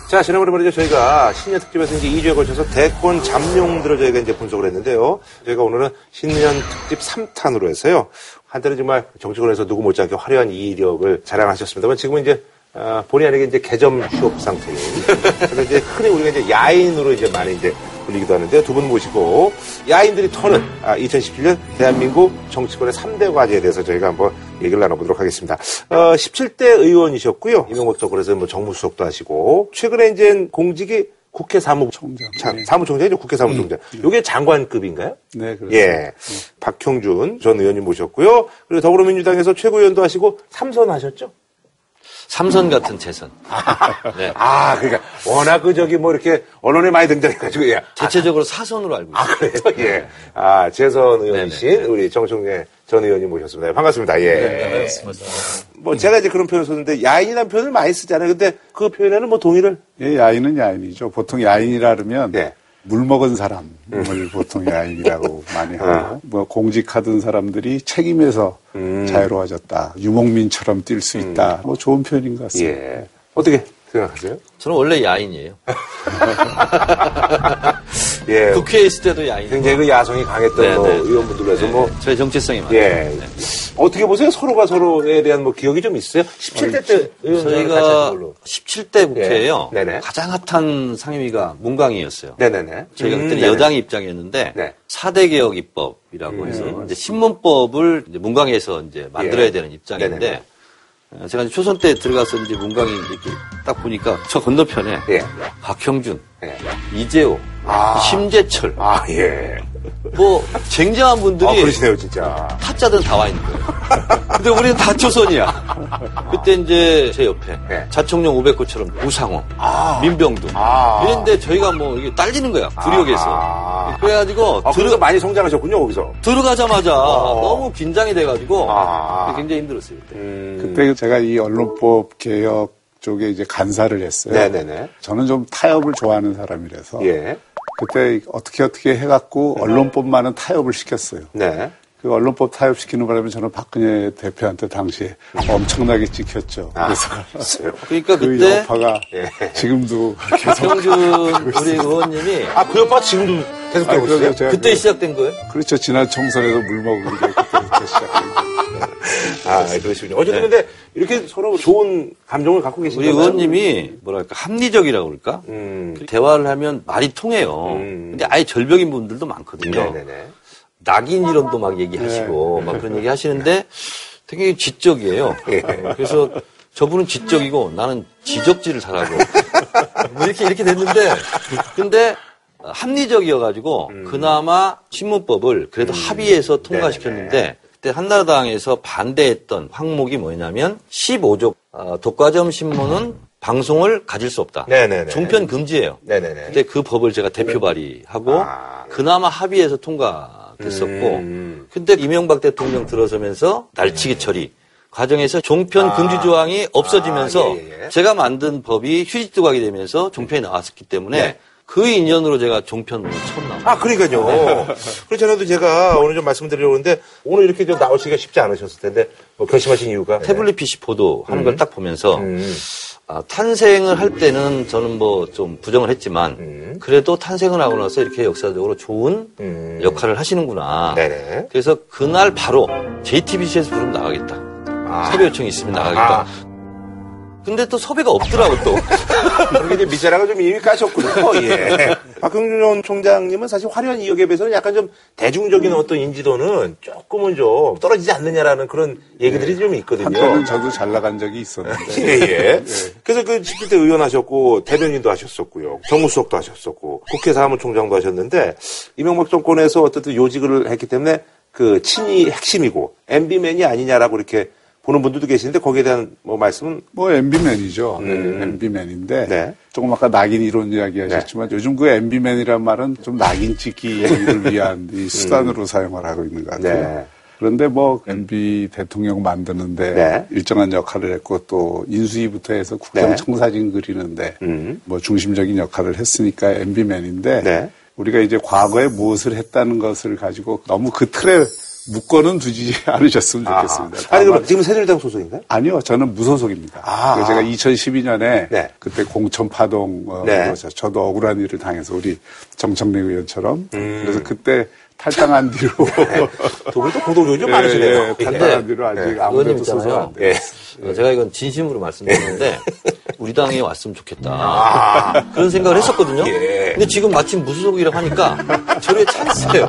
Speaker 1: 자, 지난번에 말이죠. 저희가 신년 특집에서 이제 2주에 걸쳐서 대권 잠룡들을 저희가 이제 분석을 했는데요. 저희가 오늘은 신년 특집 3탄으로 해서요. 한때는 정말 정치권에서 누구 못지않게 화려한 이력을 자랑하셨습니다만 지금은 이제 아, 본의 아니게 이제 개점 휴업 상태인. 그래서 이제 흔히 우리가 이제 야인으로 이제 많이 이제 불리기도 하는데 두 분 모시고 야인들이 터는 아, 2017년 대한민국 정치권의 3대 과제에 대해서 저희가 한번 얘기를 나눠보도록 하겠습니다. 어, 17대 의원이셨고요. 이명박 정권에서 뭐 정무수석도 하시고 최근에 이제 공직이 국회 사무총장, 사무총장이죠. 국회 사무총장. 요게 장관급인가요?
Speaker 10: 네, 그렇습니다.
Speaker 1: 예. 박형준 전 의원님 모셨고요. 그리고 더불어민주당에서 최고위원도 하시고 삼선하셨죠?
Speaker 3: 삼선 같은 재선. 네.
Speaker 1: 아, 그러니까 워낙 그 저기 뭐 이렇게 언론에 많이 등장해가지고 예.
Speaker 3: 대체적으로 사선으로 알고 있어요.
Speaker 1: 아, 그래요? 예. 아, 재선 의원이신 우리 정청래 전 의원님 모셨습니다. 예, 반갑습니다. 예. 뭐 제가 이제 그런 표현을 썼는데 야인이라는 표현을 많이 쓰잖아요. 근데 그 표현에는 뭐 동의를
Speaker 10: 예, 야인은 야인이죠. 보통 야인이라 그러면
Speaker 1: 네.
Speaker 10: 물 먹은 사람을 보통 야인이라고 많이 하고 뭐 공직하던 사람들이 책임에서 자유로워졌다. 유목민처럼 뛸 수 있다. 뭐 좋은 표현인 것 같습니다.
Speaker 1: 예. 어떻게 생각하세요?
Speaker 3: 저는 원래 야인이에요.
Speaker 1: 예.
Speaker 3: 국회에 있을 때도 야인.
Speaker 1: 굉장히 그 야성이 강했던
Speaker 3: 네,
Speaker 1: 뭐
Speaker 3: 네.
Speaker 1: 의원분들로 해서 뭐
Speaker 3: 저의 정체성이 많아요.
Speaker 1: 예. 어떻게 보세요? 서로가 서로에 대한 뭐 기억이 좀 있어요? 17대 때 하신
Speaker 3: 저희가
Speaker 1: 걸로.
Speaker 3: 17대 국회에요.
Speaker 1: 예. 네네.
Speaker 3: 가장 핫한 상임위가 문광이었어요.
Speaker 1: 네네네.
Speaker 3: 저희가
Speaker 1: 음,
Speaker 3: 그때는
Speaker 1: 네네.
Speaker 3: 여당의 입장이었는데
Speaker 1: 네.
Speaker 3: 사 4대 개혁 입법이라고 해서 이제 신문법을 이제 문광에서 이제 만들어야
Speaker 1: 예.
Speaker 3: 되는 입장인데
Speaker 1: 네네.
Speaker 3: 어, 제가 이제 초선 때 들어가서 이제 문광이 이렇게 딱 보니까 저 건너편에
Speaker 1: 예.
Speaker 3: 박형준,
Speaker 1: 예.
Speaker 3: 이재호,
Speaker 1: 아.
Speaker 3: 심재철
Speaker 1: 아, 예.
Speaker 3: 뭐 쟁쟁한 분들이
Speaker 1: 아, 그러시네요, 진짜.
Speaker 3: 타짜들 다와 있는 거예요. 근데 우리는 다 초선이야. 그때 이제 제 옆에
Speaker 1: 네.
Speaker 3: 자청령 500호처럼 우상호, 민병두
Speaker 1: 아.
Speaker 3: 이랬는데 저희가 뭐 이게 딸리는 거야 구력에서.
Speaker 1: 아.
Speaker 3: 그래가지고
Speaker 1: 아,
Speaker 3: 들어,
Speaker 1: 그래서 많이 성장하셨군요, 거기서.
Speaker 3: 들어가자마자
Speaker 1: 어.
Speaker 3: 너무 긴장이 돼가지고
Speaker 1: 아.
Speaker 3: 굉장히 힘들었어요. 그때.
Speaker 1: 음.
Speaker 10: 그때 제가 이 언론법 개혁 쪽에 이제 간사를 했어요.
Speaker 1: 네네네.
Speaker 10: 저는 좀 타협을 좋아하는 사람이라서
Speaker 1: 예.
Speaker 10: 그때 어떻게 어떻게 해갖고 언론법만은 타협을 시켰어요.
Speaker 1: 네.
Speaker 10: 그 언론법 타협시키는 바람에 저는 박근혜 대표한테 당시에 엄청나게 찍혔죠. 그래서
Speaker 1: 있어요.
Speaker 3: 그러니까
Speaker 10: 그
Speaker 3: 그때
Speaker 10: 여파가
Speaker 1: 예.
Speaker 10: 지금도 계속
Speaker 3: 박형준 우리 의원님이
Speaker 1: 아, 그 여파 지금도 계속
Speaker 10: 아,
Speaker 1: 되고 있어요?
Speaker 3: 그때
Speaker 10: 그-
Speaker 3: 시작된 거예요?
Speaker 10: 그렇죠. 지난 총선에서 물 먹은 게 그때부터 시작된 거예요.
Speaker 1: 아, 그러시군요. 어쨌든 근데 이렇게 서로 좋은 감정을 갖고
Speaker 3: 우리
Speaker 1: 계시잖아요.
Speaker 3: 의원님이 뭐랄까 합리적이라고 그럴까?
Speaker 1: 음.
Speaker 3: 그 대화를 하면 말이 통해요.
Speaker 1: 음.
Speaker 3: 근데 아예 절벽인 분들도 많거든요.
Speaker 1: 네네네.
Speaker 3: 낙인 이론도 막 얘기하시고 막 그런 얘기 하시는데 되게 지적이에요.
Speaker 1: 예.
Speaker 3: 어, 그래서 저분은 지적이고 나는 지적질을 잘하고 뭐 이렇게 이렇게 됐는데 근데 합리적이어가지고 그나마 신문법을 그래도 합의해서 통과시켰는데 그때 한나라당에서 반대했던 항목이 뭐냐면 15조 어, 독과점 신문은 방송을 가질 수 없다.
Speaker 1: 네네네.
Speaker 3: 종편 금지예요.
Speaker 1: 네네네.
Speaker 3: 근데 그 법을 제가 대표 발의하고
Speaker 1: 아, 네.
Speaker 3: 그나마 합의해서 통과 됐었고
Speaker 1: 음.
Speaker 3: 근데 이명박 대통령 들어서면서 날치기 처리 과정에서 종편
Speaker 1: 아.
Speaker 3: 금지 조항이 없어지면서
Speaker 1: 아, 예, 예, 예.
Speaker 3: 제가 만든 법이 휴지 조각이 되면서 종편이 나왔었기 때문에
Speaker 1: 네.
Speaker 12: 그 인연으로 제가 종편으로 처음 나왔어요.
Speaker 1: 아, 그러니까요. 그래서 저도 제가 오늘 좀 말씀드리려고 하는데 오늘 이렇게 좀 나오시기가 쉽지 않으셨을 텐데 뭐 결심하신 이유가
Speaker 12: 태블릿 PC 보도하는
Speaker 1: 음.
Speaker 12: 걸딱 보면서
Speaker 1: 음.
Speaker 12: 아, 탄생을 할 때는 저는 뭐 좀 부정을 했지만
Speaker 1: 음.
Speaker 12: 그래도 탄생을 하고 나서 이렇게 역사적으로 좋은
Speaker 1: 음.
Speaker 12: 역할을 하시는구나.
Speaker 1: 네네.
Speaker 12: 그래서 그날 바로 JTBC에서 부르면 나가겠다.
Speaker 1: 아.
Speaker 12: 섭외 요청이 있으면 나가겠다. 근데 또 섭외가 없더라고 또.
Speaker 1: 이제 밑자락을 좀 이미 까셨군요. 예. 박형준 총장님은 사실 화려한 이역에 비해서는 약간 좀 대중적인 어떤 인지도는 조금은 좀 떨어지지 않느냐라는 그런 얘기들이 좀 있거든요.
Speaker 10: 한때는 저도 잘 나간 적이 있었는데.
Speaker 1: 예, 예. 그래서 그 17대 의원 하셨고, 대변인도 하셨었고요. 정무수석도 하셨었고, 국회 사무총장도 하셨는데, 이명박 정권에서 어쨌든 요직을 했기 때문에 그 친이 핵심이고, MB맨이 아니냐라고 이렇게 보는 분들도 계시는데, 거기에 대한 뭐 말씀은?
Speaker 10: 뭐 MB맨이죠.
Speaker 1: 음.
Speaker 10: MB맨인데
Speaker 1: 네.
Speaker 10: 조금 아까 낙인 이론 이야기하셨지만 요즘 그 MB맨이란 말은 좀 낙인 찍기를 위한 이 수단으로 사용을 하고 있는 것 같아요.
Speaker 1: 음. 네.
Speaker 10: 그런데 뭐 MB 대통령 만드는데
Speaker 1: 네.
Speaker 10: 일정한 역할을 했고 또 인수위부터 해서 국정
Speaker 1: 네.
Speaker 10: 청사진 그리는데
Speaker 1: 음.
Speaker 10: 뭐 중심적인 역할을 했으니까 MB맨인데
Speaker 1: 네.
Speaker 10: 우리가 이제 과거에 무엇을 했다는 것을 가지고 너무 그 틀에 묶어는 두지 않으셨으면 좋겠습니다.
Speaker 1: 아하. 아니, 그럼 지금 새누리당 소속인가요?
Speaker 10: 아니요, 저는 무소속입니다.
Speaker 1: 아.
Speaker 10: 제가 2012년에
Speaker 1: 네.
Speaker 10: 그때 공천 파동, 어,
Speaker 1: 네.
Speaker 10: 저도 억울한 일을 당해서 우리 정청래 의원처럼
Speaker 1: 음.
Speaker 10: 그래서 그때 탈당한 뒤로
Speaker 1: 두 분도 공동적이 좀
Speaker 10: 예,
Speaker 1: 많으시네요.
Speaker 10: 예, 탈당한 뒤로 아직
Speaker 12: 네,
Speaker 10: 아무데도
Speaker 12: 의원님
Speaker 10: 소속
Speaker 12: 있잖아요.
Speaker 10: 안 돼요.
Speaker 1: 예.
Speaker 12: 어, 제가 이건 진심으로 말씀드리는데 우리 당에 왔으면 좋겠다
Speaker 1: 아.
Speaker 12: 그런 생각을 했었거든요.
Speaker 1: 예.
Speaker 12: 근데 지금 마침 무소속이라고 하니까 저를 찬스예요.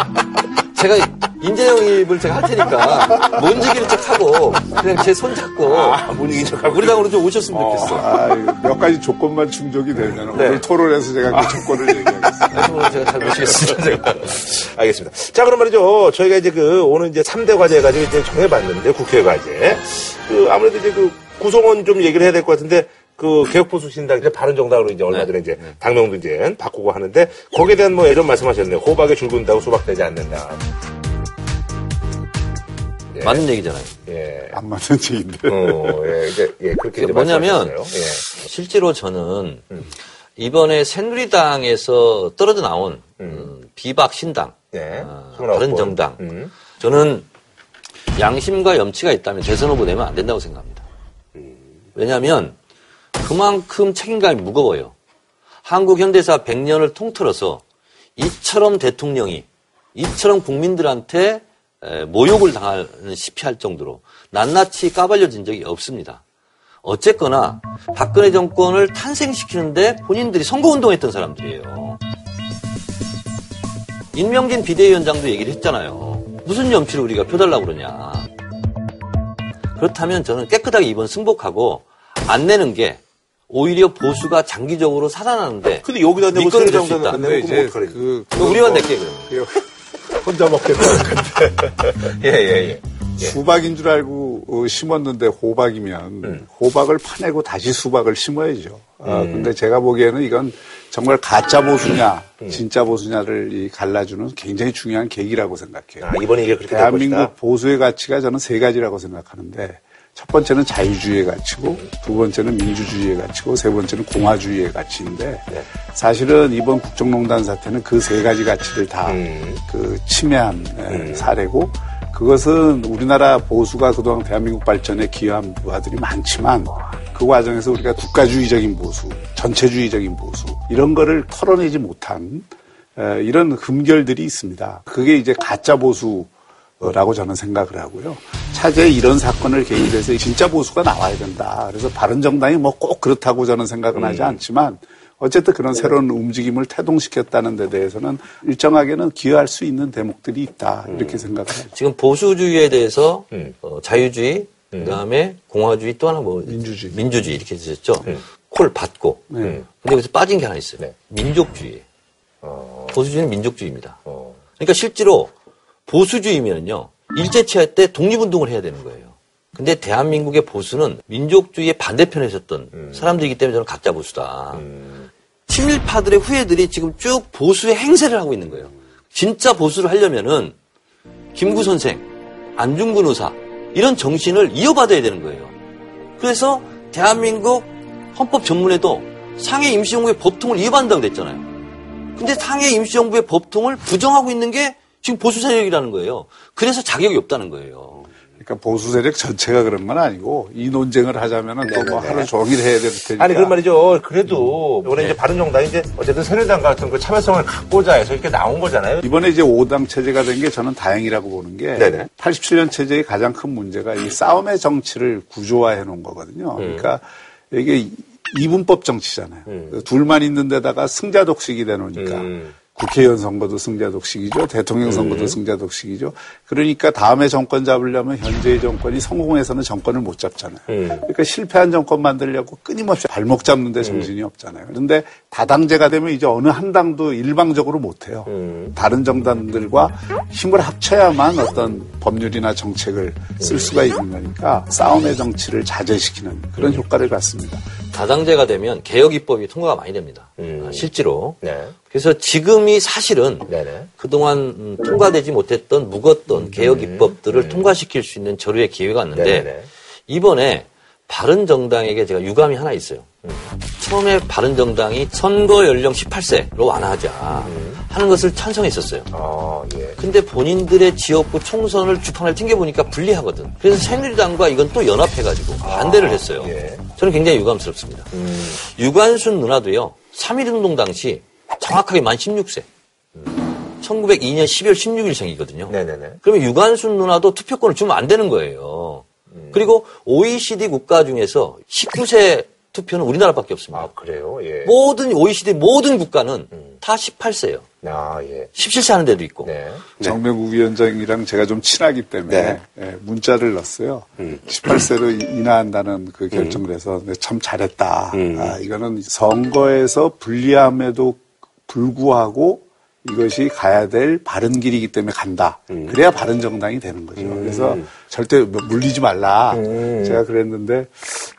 Speaker 12: 제가 인재 영입을 제가 할 테니까 뭔지기를 척 하고 그냥 제 손 잡고
Speaker 1: 아, 분위기 척하고.
Speaker 12: 우리 당으로 좀 오셨으면 좋겠어.
Speaker 10: 아, 몇 가지 조건만 충족이 되면
Speaker 1: 네.
Speaker 10: 오늘 토론에서 제가 그 조건을 얘기하겠습니다.
Speaker 12: 오늘 제가 잘 모시겠습니다. 제가.
Speaker 1: 알겠습니다. 자, 그럼 말이죠. 저희가 이제 그, 오늘 이제 3대 과제 가지고 이제 정해봤는데, 국회 과제. 그, 아무래도 이제 그, 구성원 좀 얘기를 해야 될 것 같은데, 그, 개혁보수 신당, 이제 바른정당으로 이제 얼마 전에 이제 당명도 이제 바꾸고 하는데, 거기에 대한 뭐 예전 말씀하셨네요. 호박에 줄 긋는다고 수박되지 않는다. 예.
Speaker 12: 맞는 얘기잖아요.
Speaker 1: 예.
Speaker 10: 안 맞는 얘기인데.
Speaker 1: 어, 예, 이제, 예, 그렇게 이제
Speaker 12: 뭐냐면.
Speaker 1: 예.
Speaker 12: 실제로 저는
Speaker 1: 음.
Speaker 12: 이번에 새누리당에서 떨어져 나온 음, 비박 신당,
Speaker 1: 29번.
Speaker 12: 다른 정당.
Speaker 1: 음.
Speaker 12: 저는 양심과 염치가 있다면 대선 후보 내면 안 된다고 생각합니다. 왜냐하면 그만큼 책임감이 무거워요. 한국 현대사 100년을 통틀어서 이처럼 대통령이 이처럼 국민들한테 에, 모욕을 당하는 시피할 정도로 낱낱이 까발려진 적이 없습니다. 어쨌거나 박근혜 정권을 탄생시키는데 본인들이 선거운동했던 사람들이에요. 임명진 비대위원장도 얘기를 했잖아요. 무슨 염치를 우리가 펴달라고 그러냐. 그렇다면 저는 깨끗하게 이번 승복하고 안 내는 게 오히려 보수가 장기적으로 살아나는데
Speaker 1: 근데 여기다 내고. 안 내고 그럼 어떡하래.
Speaker 10: 그,
Speaker 12: 그럼 우리만 낼게 그러면.
Speaker 1: 혼자 먹겠다는 건데. 예, 예, 예.
Speaker 10: 수박인 줄 알고 어, 심었는데 호박이면
Speaker 1: 음.
Speaker 10: 호박을 파내고 다시 수박을 심어야죠. 아,
Speaker 1: 음.
Speaker 10: 근데 제가 보기에는 이건 정말 가짜 보수냐,
Speaker 1: 음.
Speaker 10: 진짜 보수냐를 이 갈라주는 굉장히 중요한 계기라고 생각해요.
Speaker 1: 아, 이번에 이게 그렇게 될
Speaker 10: 대한민국. 보수의 가치가 저는 세 가지라고 생각하는데 첫 번째는 자유주의의 가치고 두 번째는 민주주의의 가치고 세 번째는 공화주의의 가치인데
Speaker 1: 네.
Speaker 10: 사실은 이번 국정농단 사태는 그 세 가지 가치를 다
Speaker 1: 음.
Speaker 10: 그 침해한 에, 사례고 그것은 우리나라 보수가 그동안 대한민국 발전에 기여한 부하들이 많지만 그 과정에서 우리가 국가주의적인 보수, 전체주의적인 보수 이런 거를 털어내지 못한 에, 이런 흠결들이 있습니다. 그게 이제 가짜 보수 라고 저는 생각을 하고요. 차제에 이런 사건을 계기로 해서 진짜 보수가 나와야 된다. 그래서 바른정당이 뭐 꼭 그렇다고 저는 생각은 하지 않지만 어쨌든 그런 새로운 움직임을 태동시켰다는 데 대해서는 일정하게는 기여할 수 있는 대목들이 있다. 이렇게 생각을 해요.
Speaker 12: 지금 보수주의에 대해서
Speaker 1: 음.
Speaker 12: 어, 자유주의, 그 다음에 공화주의 또 하나 뭐
Speaker 10: 민주주의.
Speaker 12: 민주주의 이렇게 되셨죠.
Speaker 1: 음.
Speaker 12: 콜 받고.
Speaker 10: 네.
Speaker 12: 근데 여기서 빠진 게 하나 있어요.
Speaker 1: 네.
Speaker 12: 민족주의.
Speaker 1: 어,
Speaker 12: 보수주의는 민족주의입니다.
Speaker 1: 어.
Speaker 12: 그러니까 실제로 보수주의면요 일제치할 때 독립운동을 해야 되는 거예요. 근데 대한민국의 보수는 민족주의의 반대편에 있었던 사람들이기 때문에 저는 가짜 보수다.
Speaker 1: 음.
Speaker 12: 친일파들의 후예들이 지금 쭉 보수의 행세를 하고 있는 거예요. 진짜 보수를 하려면은 김구 선생, 안중근 의사 이런 정신을 이어받아야 되는 거예요. 그래서 대한민국 헌법 전문에도 상해 임시정부의 보통을 이어받는다고 그랬잖아요. 근데 상해 임시정부의 법통을 부정하고 있는 게 지금 보수 세력이라는 거예요. 그래서 자격이 없다는 거예요.
Speaker 10: 그러니까 보수 세력 전체가 그런 건 아니고 이 논쟁을 하자면은 또 뭐 하루 종일 해야 될 테니까.
Speaker 1: 아니 그런 말이죠. 그래도 이번에 이제 바른정당이 이제 어쨌든 새누리당 같은 그 참여성을 갖고자 해서 이렇게 나온 거잖아요.
Speaker 10: 이번에 이제 5당 체제가 된 게 저는 다행이라고 보는 게
Speaker 1: 네네.
Speaker 10: 87년 체제의 가장 큰 문제가 이 싸움의 정치를 구조화해 놓은 거거든요. 그러니까 이게 이분법 정치잖아요. 둘만 있는 데다가 승자 독식이 돼 놓으니까 국회의원 선거도 승자 독식이죠. 대통령 선거도 승자 독식이죠. 그러니까 다음에 정권 잡으려면 현재의 정권이 성공해서는 정권을 못 잡잖아요. 그러니까 실패한 정권 만들려고 끊임없이 발목 잡는데 정신이 없잖아요. 그런데 다당제가 되면 이제 어느 한 당도 일방적으로 못 해요. 다른 정당들과 힘을 합쳐야만 어떤 법률이나 정책을 쓸 수가 있는 거니까 싸움의 정치를 자제시키는 그런 효과를 갖습니다.
Speaker 12: 다당제가 되면 개혁 입법이 통과가 많이 됩니다. 아, 실제로.
Speaker 1: 네.
Speaker 12: 그래서 지금이 사실은
Speaker 1: 네네.
Speaker 12: 그동안 음, 통과되지 못했던 묵었던 개혁 입법들을 통과시킬 수 있는 절호의 기회가 왔는데
Speaker 1: 네네.
Speaker 12: 이번에 바른 정당에게 제가 유감이 하나 있어요. 처음에 바른 정당이 선거 연령 18세로 완화하자 하는 것을 찬성했었어요.
Speaker 1: 아, 예.
Speaker 12: 근데 본인들의 지역구 총선을 주판을 튕겨보니까 불리하거든. 그래서 새누리당과 이건 또 연합해가지고 반대를 했어요.
Speaker 1: 예.
Speaker 12: 저는 굉장히 유감스럽습니다. 유관순 누나도요, 3.1운동 당시 정확하게 만 16세. 1902년 12월 16일 생이거든요.
Speaker 1: 네네네.
Speaker 12: 그러면 유관순 누나도 투표권을 주면 안 되는 거예요. 그리고 OECD 국가 중에서 19세 투표는 우리나라밖에 없습니다.
Speaker 1: 아, 그래요? 예.
Speaker 12: 모든 OECD 모든 국가는 다 18세예요.
Speaker 1: 아, 예.
Speaker 12: 17세 하는 데도 있고.
Speaker 1: 네.
Speaker 10: 정명국 위원장이랑 제가 좀 친하기 때문에
Speaker 1: 네.
Speaker 10: 예, 문자를 넣었어요. 18세로 인하한다는 그 결정을 해서 근데 참 잘했다. 아, 이거는 선거에서 불리함에도 불구하고 이것이 가야 될 바른 길이기 때문에 간다. 그래야 바른 정당이 되는 거죠. 그래서 절대 뭐 물리지 말라. 제가 그랬는데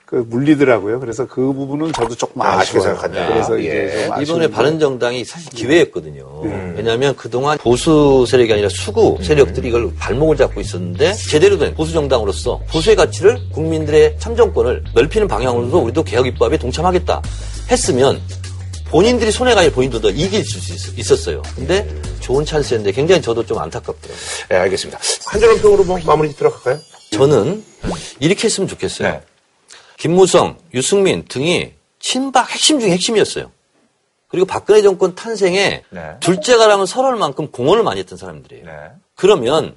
Speaker 10: 그 물리더라고요. 그래서 그 부분은 저도 조금
Speaker 1: 아, 아쉽게. 생각한다.
Speaker 10: 그래서
Speaker 1: 예.
Speaker 12: 이번에
Speaker 10: 아쉬운데.
Speaker 12: 바른 정당이 사실 기회였거든요. 왜냐하면 그동안 보수 세력이 아니라 수구 세력들이 이걸 발목을 잡고 있었는데 제대로 된 보수 정당으로서 보수의 가치를 국민들의 참정권을 넓히는 방향으로도 우리도 개혁 입법에 동참하겠다 했으면 본인들이 손해가 아니라 본인도 이길 수 있- 있었어요. 근데 좋은 찬스였는데 굉장히 저도 좀 안타깝더라고요.
Speaker 1: 예, 알겠습니다. 한준원 평으로 뭐 마무리 들어갈까요?
Speaker 12: 저는 이렇게 했으면 좋겠어요.
Speaker 1: 네.
Speaker 12: 김무성, 유승민 등이 친박 핵심 중에 핵심이었어요. 그리고 박근혜 정권 탄생에
Speaker 1: 네.
Speaker 12: 둘째가랑은 설할 만큼 공헌을 많이 했던 사람들이에요.
Speaker 1: 네.
Speaker 12: 그러면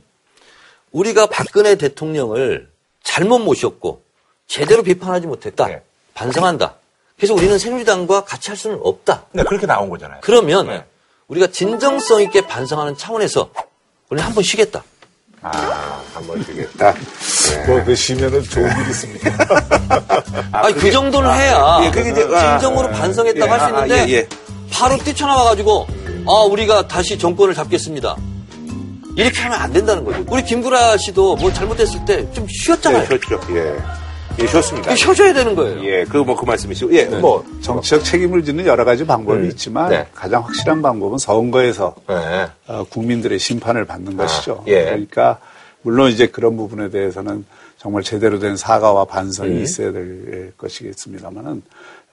Speaker 12: 우리가 박근혜 대통령을 잘못 모셨고 제대로 비판하지 못했다.
Speaker 1: 네.
Speaker 12: 반성한다. 그래서 우리는 새누리당과 같이 할 수는 없다.
Speaker 1: 네, 그렇게 나온 거잖아요.
Speaker 12: 그러면
Speaker 1: 네.
Speaker 12: 우리가 진정성 있게 반성하는 차원에서 우리는 한 번 쉬겠다.
Speaker 1: 아, 한번 주겠다.
Speaker 10: 뭐, 그 쉬면은 좋은 일 있습니다.
Speaker 12: 아니 그 정도는 해야
Speaker 1: 예, 그게 이제, 아,
Speaker 12: 진정으로 반성했다고
Speaker 1: 예,
Speaker 12: 할수
Speaker 1: 아, 아,
Speaker 12: 있는데
Speaker 1: 예, 예.
Speaker 12: 바로 뛰쳐나와가지고 아 우리가 다시 정권을 잡겠습니다. 이렇게 하면 안 된다는 거죠. 우리 김구라 씨도 뭐 잘못했을 때 좀 쉬었잖아요.
Speaker 1: 네, 쉬었죠. 예. 예, 쉬었습니다.
Speaker 12: 이거 쉬어줘야 되는 거예요.
Speaker 1: 예, 그 뭐 그 말씀이시고. 예, 뭐.
Speaker 10: 정치적 책임을 짓는 여러 가지 방법이
Speaker 1: 음.
Speaker 10: 있지만
Speaker 1: 네.
Speaker 10: 가장 확실한 방법은 선거에서
Speaker 1: 네.
Speaker 10: 어, 국민들의 심판을 받는 것이죠.
Speaker 1: 예.
Speaker 10: 그러니까 물론 이제 그런 부분에 대해서는 정말 제대로 된 사과와 반성이
Speaker 1: 음.
Speaker 10: 있어야 될 것이겠습니다만은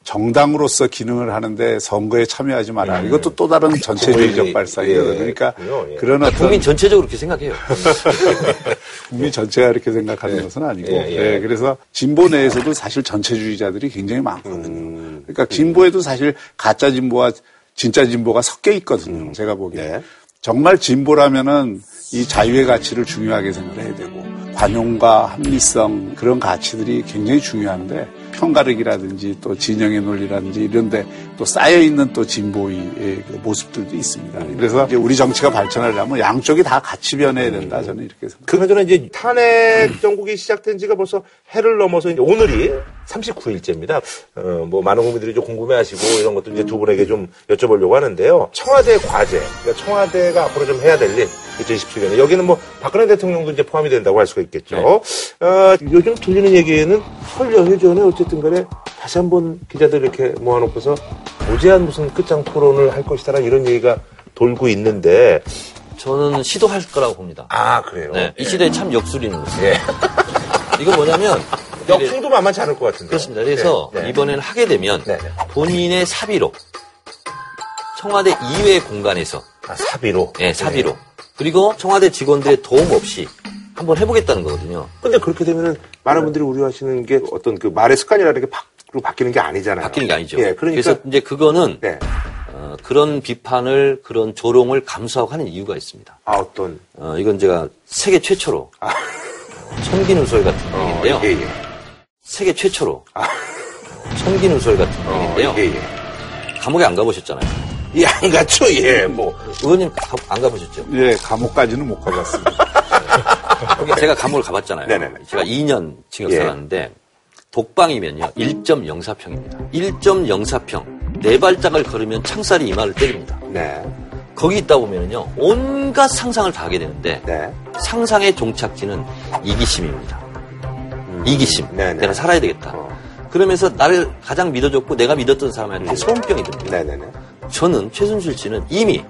Speaker 10: 정당으로서 기능을 하는데 선거에 참여하지 마라. 이것도 또 다른 전체주의적 발상이에요.
Speaker 1: 음. 예,
Speaker 10: 그러니까.
Speaker 1: 예.
Speaker 10: 그런
Speaker 12: 아,
Speaker 10: 어떤
Speaker 12: 국민 전체적으로 그렇게 생각해요.
Speaker 10: 국민 전체가 이렇게 생각하는 것은 아니고,
Speaker 1: 예, 예.
Speaker 10: 예, 그래서 진보 내에서도 사실 전체주의자들이 굉장히 많거든요.
Speaker 1: 음.
Speaker 10: 그러니까 진보에도 사실 가짜 진보와 진짜 진보가 섞여 있거든요. 제가 보기에
Speaker 1: 네.
Speaker 10: 정말 진보라면은 이 자유의 가치를 중요하게 생각해야 되고 관용과 합리성 그런 가치들이 굉장히 중요한데 편가르기라든지 또 진영의 논리라든지 이런데 또 쌓여 있는 또 진보의 그 모습들도 있습니다. 그래서 이제 우리 정치가 발전하려면 양쪽이 다 같이 변해야 된다 저는 이렇게 생각합니다.
Speaker 1: 그나저나 이제 탄핵 정국이 시작된 지가 벌써 해를 넘어서 이제 오늘이 39일째입니다. 어, 뭐 많은 국민들이 좀 궁금해하시고 이런 것들 이제 두 분에게 좀 여쭤보려고 하는데요. 청와대 과제, 그러니까 청와대가 앞으로 좀 해야 될 일, 2027년에 여기는 뭐 박근혜 대통령도 이제 포함이 된다고 할 수가 있겠죠. 어, 요즘 들리는 얘기에는 설 연휴 전에 어 쨌든 간에 다시 한번 기자들 이렇게 모아놓고서 무제한 무슨 끝장 토론을 할 것이다라 이런 얘기가 돌고 있는데
Speaker 12: 저는 시도할 거라고 봅니다.
Speaker 1: 아 그래요.
Speaker 12: 네, 이 시대에 참 역술이는 거죠.
Speaker 1: 예.
Speaker 12: 이거 뭐냐면
Speaker 1: 역풍도 만만치 않을 것 같은데.
Speaker 12: 그렇습니다. 그래서
Speaker 1: 네, 네.
Speaker 12: 이번에는 하게 되면
Speaker 1: 네, 네.
Speaker 12: 본인의 사비로 청와대 이외의 공간에서
Speaker 1: 아, 사비로.
Speaker 12: 네, 사비로. 그리고 청와대 직원들의 도움 없이 한번 해보겠다는 거거든요.
Speaker 1: 근데 그렇게 되면은 많은 분들이 우려하시는 게 어떤 그 말의 습관이라는 게 밖으로 바뀌는 게 아니잖아요.
Speaker 12: 바뀌는 게 아니죠.
Speaker 1: 예, 그러니까
Speaker 12: 그래서 이제 그거는
Speaker 1: 네.
Speaker 12: 어, 그런 비판을 그런 조롱을 감수하고 하는 이유가 있습니다.
Speaker 1: 아 어떤
Speaker 12: 어, 이건 제가 세계 최초로 천기누설 같은 얘기인데요.
Speaker 1: 예, 예.
Speaker 12: 세계 최초로 천기누설 같은 얘기인데요.
Speaker 1: 예, 예.
Speaker 12: 감옥에 안 가보셨잖아요.
Speaker 1: 예, 안 갔죠, 예, 뭐.
Speaker 12: 의원님 가- 안 가보셨죠?
Speaker 10: 예, 감옥까지는 못 가봤습니다.
Speaker 12: 제가 감옥을 가봤잖아요.
Speaker 1: 네네네.
Speaker 12: 제가 2년 징역
Speaker 1: 예.
Speaker 12: 살았는데 독방이면요 1.04평입니다. 1.04평 네 발짝을 걸으면 창살이 이마를 때립니다.
Speaker 1: 네.
Speaker 12: 거기 있다 보면요 온갖 상상을 다 하게 되는데
Speaker 1: 네.
Speaker 12: 상상의 종착지는 이기심입니다. 이기심.
Speaker 1: 음. 네네.
Speaker 12: 내가 살아야 되겠다.
Speaker 1: 어.
Speaker 12: 그러면서 나를 가장 믿어줬고 내가 믿었던 사람한테 소음병이 듭니다.
Speaker 1: 네네네.
Speaker 12: 저는 최순실 씨는 이미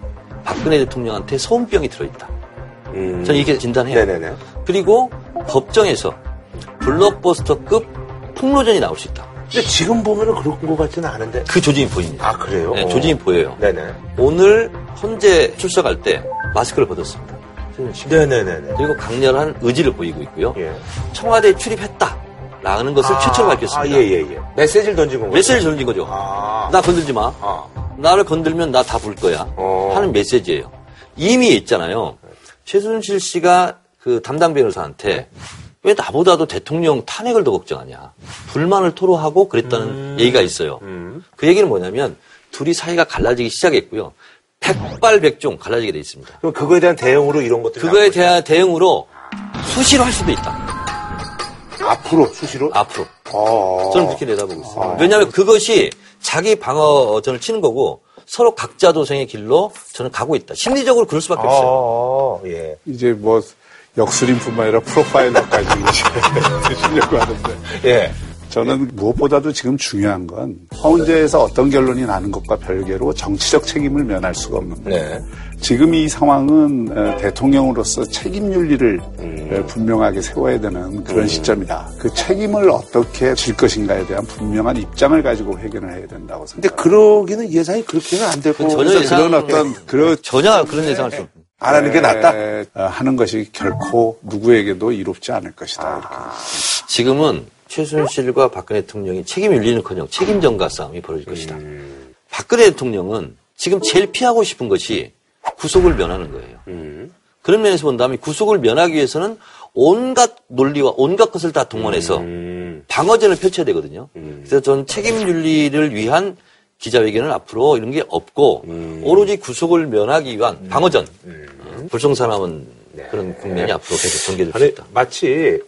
Speaker 12: 박근혜 대통령한테 소음병이 들어있다.
Speaker 1: 음.
Speaker 12: 저는 이렇게 진단해요.
Speaker 1: 네네네.
Speaker 12: 그리고 법정에서 블록버스터급 폭로전이 나올 수 있다.
Speaker 1: 근데 지금 보면은 그런 것 같지는 않은데.
Speaker 12: 그 조짐이 보입니다.
Speaker 1: 아, 그래요?
Speaker 12: 네, 조짐이 보여요.
Speaker 1: 네네.
Speaker 12: 오늘 헌재 출석할 때 마스크를 벗었습니다.
Speaker 1: 네네네네.
Speaker 12: 그리고 강렬한 의지를 보이고 있고요.
Speaker 1: 예.
Speaker 12: 청와대에 출입했다. 라는 것을 최초로 밝혔습니다.
Speaker 1: 아, 예, 예, 예. 메시지를 던진 건가요?
Speaker 12: 메시지를 던진 거죠.
Speaker 1: 아.
Speaker 12: 나 건들지 마.
Speaker 1: 아.
Speaker 12: 나를 건들면 나 다 불 거야.
Speaker 1: 어.
Speaker 12: 하는 메시지예요. 이미 있잖아요. 최순실 씨가 그 담당 변호사한테 왜 나보다도 대통령 탄핵을 더 걱정하냐. 불만을 토로하고 그랬다는 얘기가 있어요. 그 얘기는 뭐냐면 둘이 사이가 갈라지기 시작했고요. 백발백중 갈라지게 돼 있습니다.
Speaker 1: 그럼 그거에 대한 대응으로 이런 것들이
Speaker 12: 그거에 대한 대응으로 수시로 할 수도 있다.
Speaker 1: 앞으로 수시로?
Speaker 12: 앞으로.
Speaker 1: 어.
Speaker 12: 저는 그렇게 내다보고 있습니다. 왜냐하면 그것이 자기 방어전을 치는 거고 서로 각자 도생의 길로 저는 가고 있다. 심리적으로 그럴 수밖에 없어요.
Speaker 1: 아, 예.
Speaker 10: 이제 뭐 역술인뿐만 아니라 프로파일러까지 이제 드시려고 하는데
Speaker 1: 예.
Speaker 10: 저는 무엇보다도 지금 중요한 건 헌재에서 어떤 결론이 나는 것과 별개로 정치적 책임을 면할 수가 없는 거예요.
Speaker 1: 네.
Speaker 10: 지금 이 상황은 어, 대통령으로서 책임 윤리를
Speaker 1: 음.
Speaker 10: 어, 분명하게 세워야 되는 그런 시점이다. 그 책임을 어떻게 질 것인가에 대한 분명한 입장을 가지고 회견을 해야 된다고
Speaker 1: 근데
Speaker 10: 생각합니다.
Speaker 1: 그러기는 예상이 그렇게는 안 되고.
Speaker 12: 전혀
Speaker 10: 그래서
Speaker 12: 예상-
Speaker 10: 그런 어떤 그런
Speaker 12: 전혀 그런 예상할 수 없습니다.
Speaker 1: 안 하는 게 낫다?
Speaker 10: 에, 어, 하는 것이 결코 누구에게도 이롭지 않을 것이다. 이렇게.
Speaker 12: 지금은 최순실과 박근혜 대통령이 책임 윤리는커녕 책임 전가 싸움이 벌어질 것이다.
Speaker 1: 음.
Speaker 12: 박근혜 대통령은 지금 제일 피하고 싶은 것이 구속을 면하는 거예요.
Speaker 1: 음.
Speaker 12: 그런 면에서 본다면 구속을 면하기 위해서는 온갖 논리와 온갖 것을 다 동원해서
Speaker 1: 음.
Speaker 12: 방어전을 펼쳐야 되거든요. 그래서 전 책임 윤리를 위한 기자회견은 앞으로 이런 게 없고
Speaker 1: 음.
Speaker 12: 오로지 구속을 면하기 위한 방어전, 어, 불성사나운 그런 국면이 앞으로 계속 전개될 수
Speaker 1: 네. 아니,
Speaker 12: 있다.
Speaker 1: 마치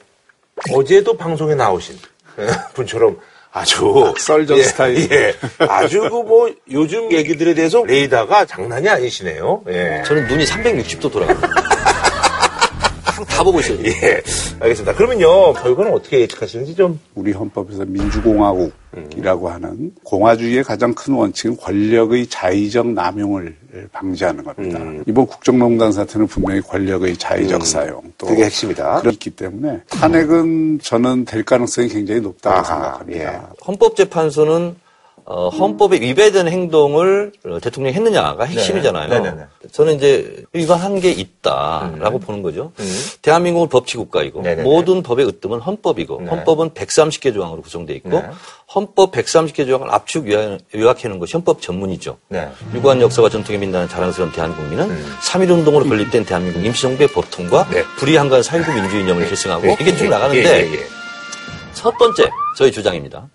Speaker 1: 어제도 방송에 나오신 분처럼 아주
Speaker 10: 썰전
Speaker 1: 예,
Speaker 10: 스타일.
Speaker 1: 예. 아주 그 뭐 요즘 얘기들에 대해서 레이더가 장난이 아니시네요. 예.
Speaker 12: 저는 눈이 360도 돌아갑니다. 다 보고 있어요.
Speaker 1: 예. 알겠습니다. 그러면요 결과는 어떻게 예측하시는지 좀
Speaker 10: 우리 헌법에서 민주공화국이라고 하는 공화주의의 가장 큰 원칙은 권력의 자의적 남용을 방지하는 겁니다. 이번 국정농단 사태는 분명히 권력의 자의적 사용 또
Speaker 1: 그게 핵심이다.
Speaker 10: 그렇기 때문에 탄핵은 저는 될 가능성이 굉장히 높다고
Speaker 1: 아하,
Speaker 10: 생각합니다.
Speaker 12: 헌법재판소는 어, 헌법에 위배되는 행동을 어, 대통령이 했느냐가 핵심이잖아요.
Speaker 1: 네. 네 네네.
Speaker 12: 저는 이제 위반한 게 있다라고 보는 거죠. 대한민국은 법치국가이고
Speaker 1: 음. 네네네.
Speaker 12: 모든 법의 으뜸은 헌법이고
Speaker 1: 네.
Speaker 12: 헌법은 130개 조항으로 구성되어 있고
Speaker 1: 네.
Speaker 12: 헌법 130개 조항을 압축 요약- 요약해놓은 것이 헌법 전문이죠.
Speaker 1: 네.
Speaker 12: 유구한 역사와 전통에 민다는 자랑스러운 대한국민은 3.1운동으로 건립된 대한민국 임시정부의 보통과
Speaker 1: 음. 네.
Speaker 12: 불의한간 사회구 민주이념을 계승하고 이게 쭉 나가는데
Speaker 1: 예, 예, 예.
Speaker 12: 첫 번째 저희 주장입니다.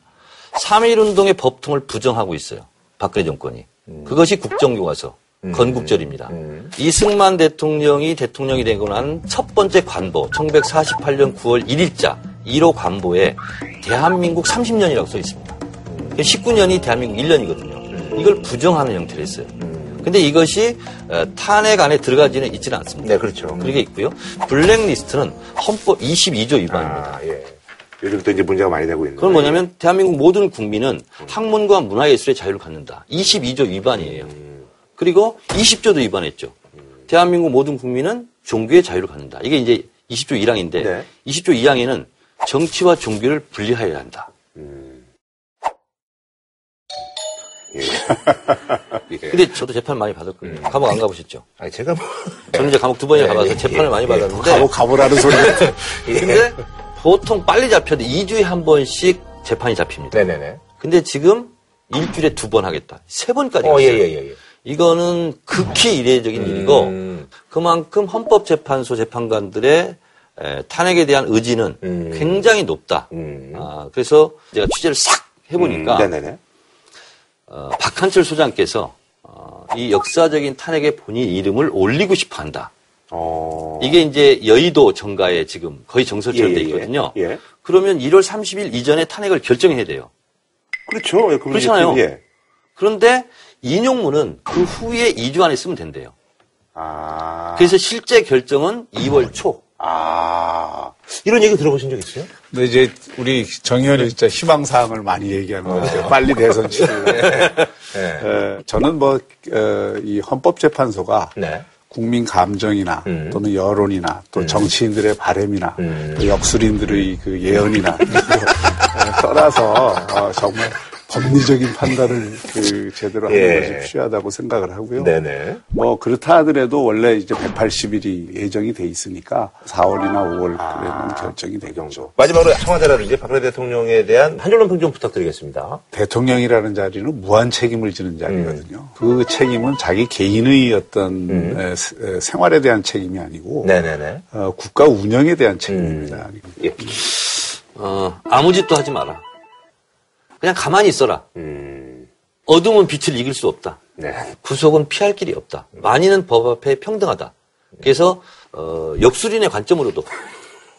Speaker 12: 3.1운동의 법통을 부정하고 있어요. 박근혜 정권이. 그것이 국정교과서, 건국절입니다. 이승만 대통령이 대통령이 되고 난 첫 번째 관보, 1948년 9월 1일자 1호 관보에 대한민국 30년이라고 써 있습니다. 19년이 대한민국 1년이거든요. 이걸 부정하는 형태로 했어요. 근데 이것이 어, 탄핵 안에 들어가지는 있지는 않습니다.
Speaker 1: 네, 그렇죠.
Speaker 12: 그게 있고요. 블랙리스트는 헌법 22조 위반입니다.
Speaker 1: 아, 예. 요즘 또 이제 문제가 많이 되고 있는.
Speaker 12: 그건 뭐냐면 대한민국 모든 국민은 학문과 문화예술의 자유를 갖는다. 22조 위반이에요. 그리고 20조도 위반했죠. 대한민국 모든 국민은 종교의 자유를 갖는다. 이게 이제 20조 1항인데
Speaker 1: 네.
Speaker 12: 20조 2항에는 정치와 종교를 분리하여야 한다.
Speaker 1: 예. 예.
Speaker 12: 근데 저도 재판 많이 받았거든요. 감옥 안 가보셨죠?
Speaker 1: 아니, 제가 뭐.
Speaker 12: 저는 이제 감옥 두 번이나
Speaker 1: 예,
Speaker 12: 가봐서
Speaker 1: 예,
Speaker 12: 재판을
Speaker 1: 예,
Speaker 12: 많이
Speaker 1: 예.
Speaker 12: 받았는데.
Speaker 10: 감옥 가보라는 소리.
Speaker 1: 예.
Speaker 12: 근데 보통 빨리 잡혀도 2주에 한 번씩 재판이 잡힙니다.
Speaker 1: 네네네.
Speaker 12: 근데 지금 일주일에 두 번 하겠다. 세 번까지
Speaker 1: 어,
Speaker 12: 갔어요.
Speaker 1: 예, 예, 예, 예.
Speaker 12: 이거는 극히 이례적인 일이고
Speaker 1: 음.
Speaker 12: 그만큼 헌법재판소 재판관들의 에, 탄핵에 대한 의지는
Speaker 1: 음.
Speaker 12: 굉장히 높다.
Speaker 1: 음.
Speaker 12: 아, 그래서 제가 취재를 싹 해보니까
Speaker 1: 음, 네네네.
Speaker 12: 어, 박한철 소장께서 어, 이 역사적인 탄핵의 본인 이름을 올리고 싶어 한다.
Speaker 1: 어.
Speaker 12: 이게 이제 여의도 정가에 지금 거의 정서처럼
Speaker 1: 예,
Speaker 12: 돼
Speaker 1: 예,
Speaker 12: 있거든요.
Speaker 1: 예.
Speaker 12: 그러면 1월 30일 이전에 탄핵을 결정해야 돼요.
Speaker 1: 그렇죠. 예,
Speaker 12: 그렇잖아요.
Speaker 1: 이제, 예.
Speaker 12: 그런데 인용문은 그 후에 2주 안에 쓰면 된대요.
Speaker 1: 아.
Speaker 12: 그래서 실제 결정은 2월 초.
Speaker 1: 아. 이런 얘기 들어보신 적 있어요?
Speaker 10: 근데 이제 우리 정 의원이 진짜 희망 사항을 많이 얘기하는 것 같아요. 빨리 대선 치르.
Speaker 1: 네.
Speaker 10: 저는 뭐, 어, 이 헌법재판소가
Speaker 1: 네.
Speaker 10: 국민 감정이나
Speaker 1: 음.
Speaker 10: 또는 여론이나 또 정치인들의 바램이나
Speaker 1: 음.
Speaker 10: 또 역술인들의 그 예언이나 어, 떠나서 어, 정말 법리적인 판단을 그 제대로 하는
Speaker 1: 예.
Speaker 10: 것이 필요하다고 생각을 하고요.
Speaker 1: 네네.
Speaker 10: 뭐 그렇다 하더라도 원래 이제 180일이 예정이 돼 있으니까 4월이나 5월 그래면 결정이 되겠죠.
Speaker 1: 마지막으로 청와대라든지 박근혜 대통령에 대한 한 줄로 평좀 부탁드리겠습니다.
Speaker 10: 대통령이라는 자리는 무한 책임을 지는 자리거든요.
Speaker 1: 음.
Speaker 10: 그 책임은 자기 개인의 어떤 에, 스- 에, 생활에 대한 책임이 아니고
Speaker 1: 네네네.
Speaker 10: 어, 국가 운영에 대한 책임입니다.
Speaker 1: 예.
Speaker 12: 어, 아무 짓도 하지 마라. 그냥 가만히 있어라.
Speaker 1: 음.
Speaker 12: 어둠은 빛을 이길 수 없다.
Speaker 1: 네.
Speaker 12: 구속은 피할 길이 없다. 만인은 법 앞에 평등하다. 그래서 어, 역술인의 관점으로도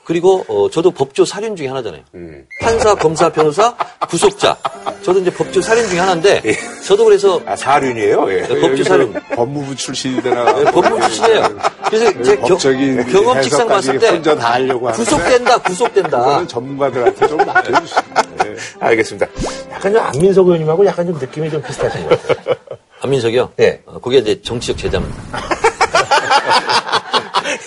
Speaker 12: 그리고 어, 저도 법조 살인 중에 하나잖아요.
Speaker 1: 음.
Speaker 12: 판사, 검사, 변호사, 구속자. 저도 이제 법조 살인 중에 하나인데 저도 그래서
Speaker 1: 아, 사륜이에요? 예.
Speaker 12: 네, 법조 살인.
Speaker 10: 법무부 출신이되나
Speaker 12: 네, 법무 출신이에요. 그래서 제 겨-
Speaker 10: 법적인
Speaker 12: 경험칙상 봤을 때
Speaker 10: 혼자 다 하려고 하는데
Speaker 12: 구속된다, 구속된다.
Speaker 10: 그거는 전문가들한테 좀 맡겨주시죠. 네.
Speaker 1: 알겠습니다. 약간 좀 안민석 의원님하고 약간 좀 느낌이 좀 비슷하신 것 같아요.
Speaker 12: 안민석이요?
Speaker 1: 네.
Speaker 12: 어, 그게 이제 정치적 제자입니다.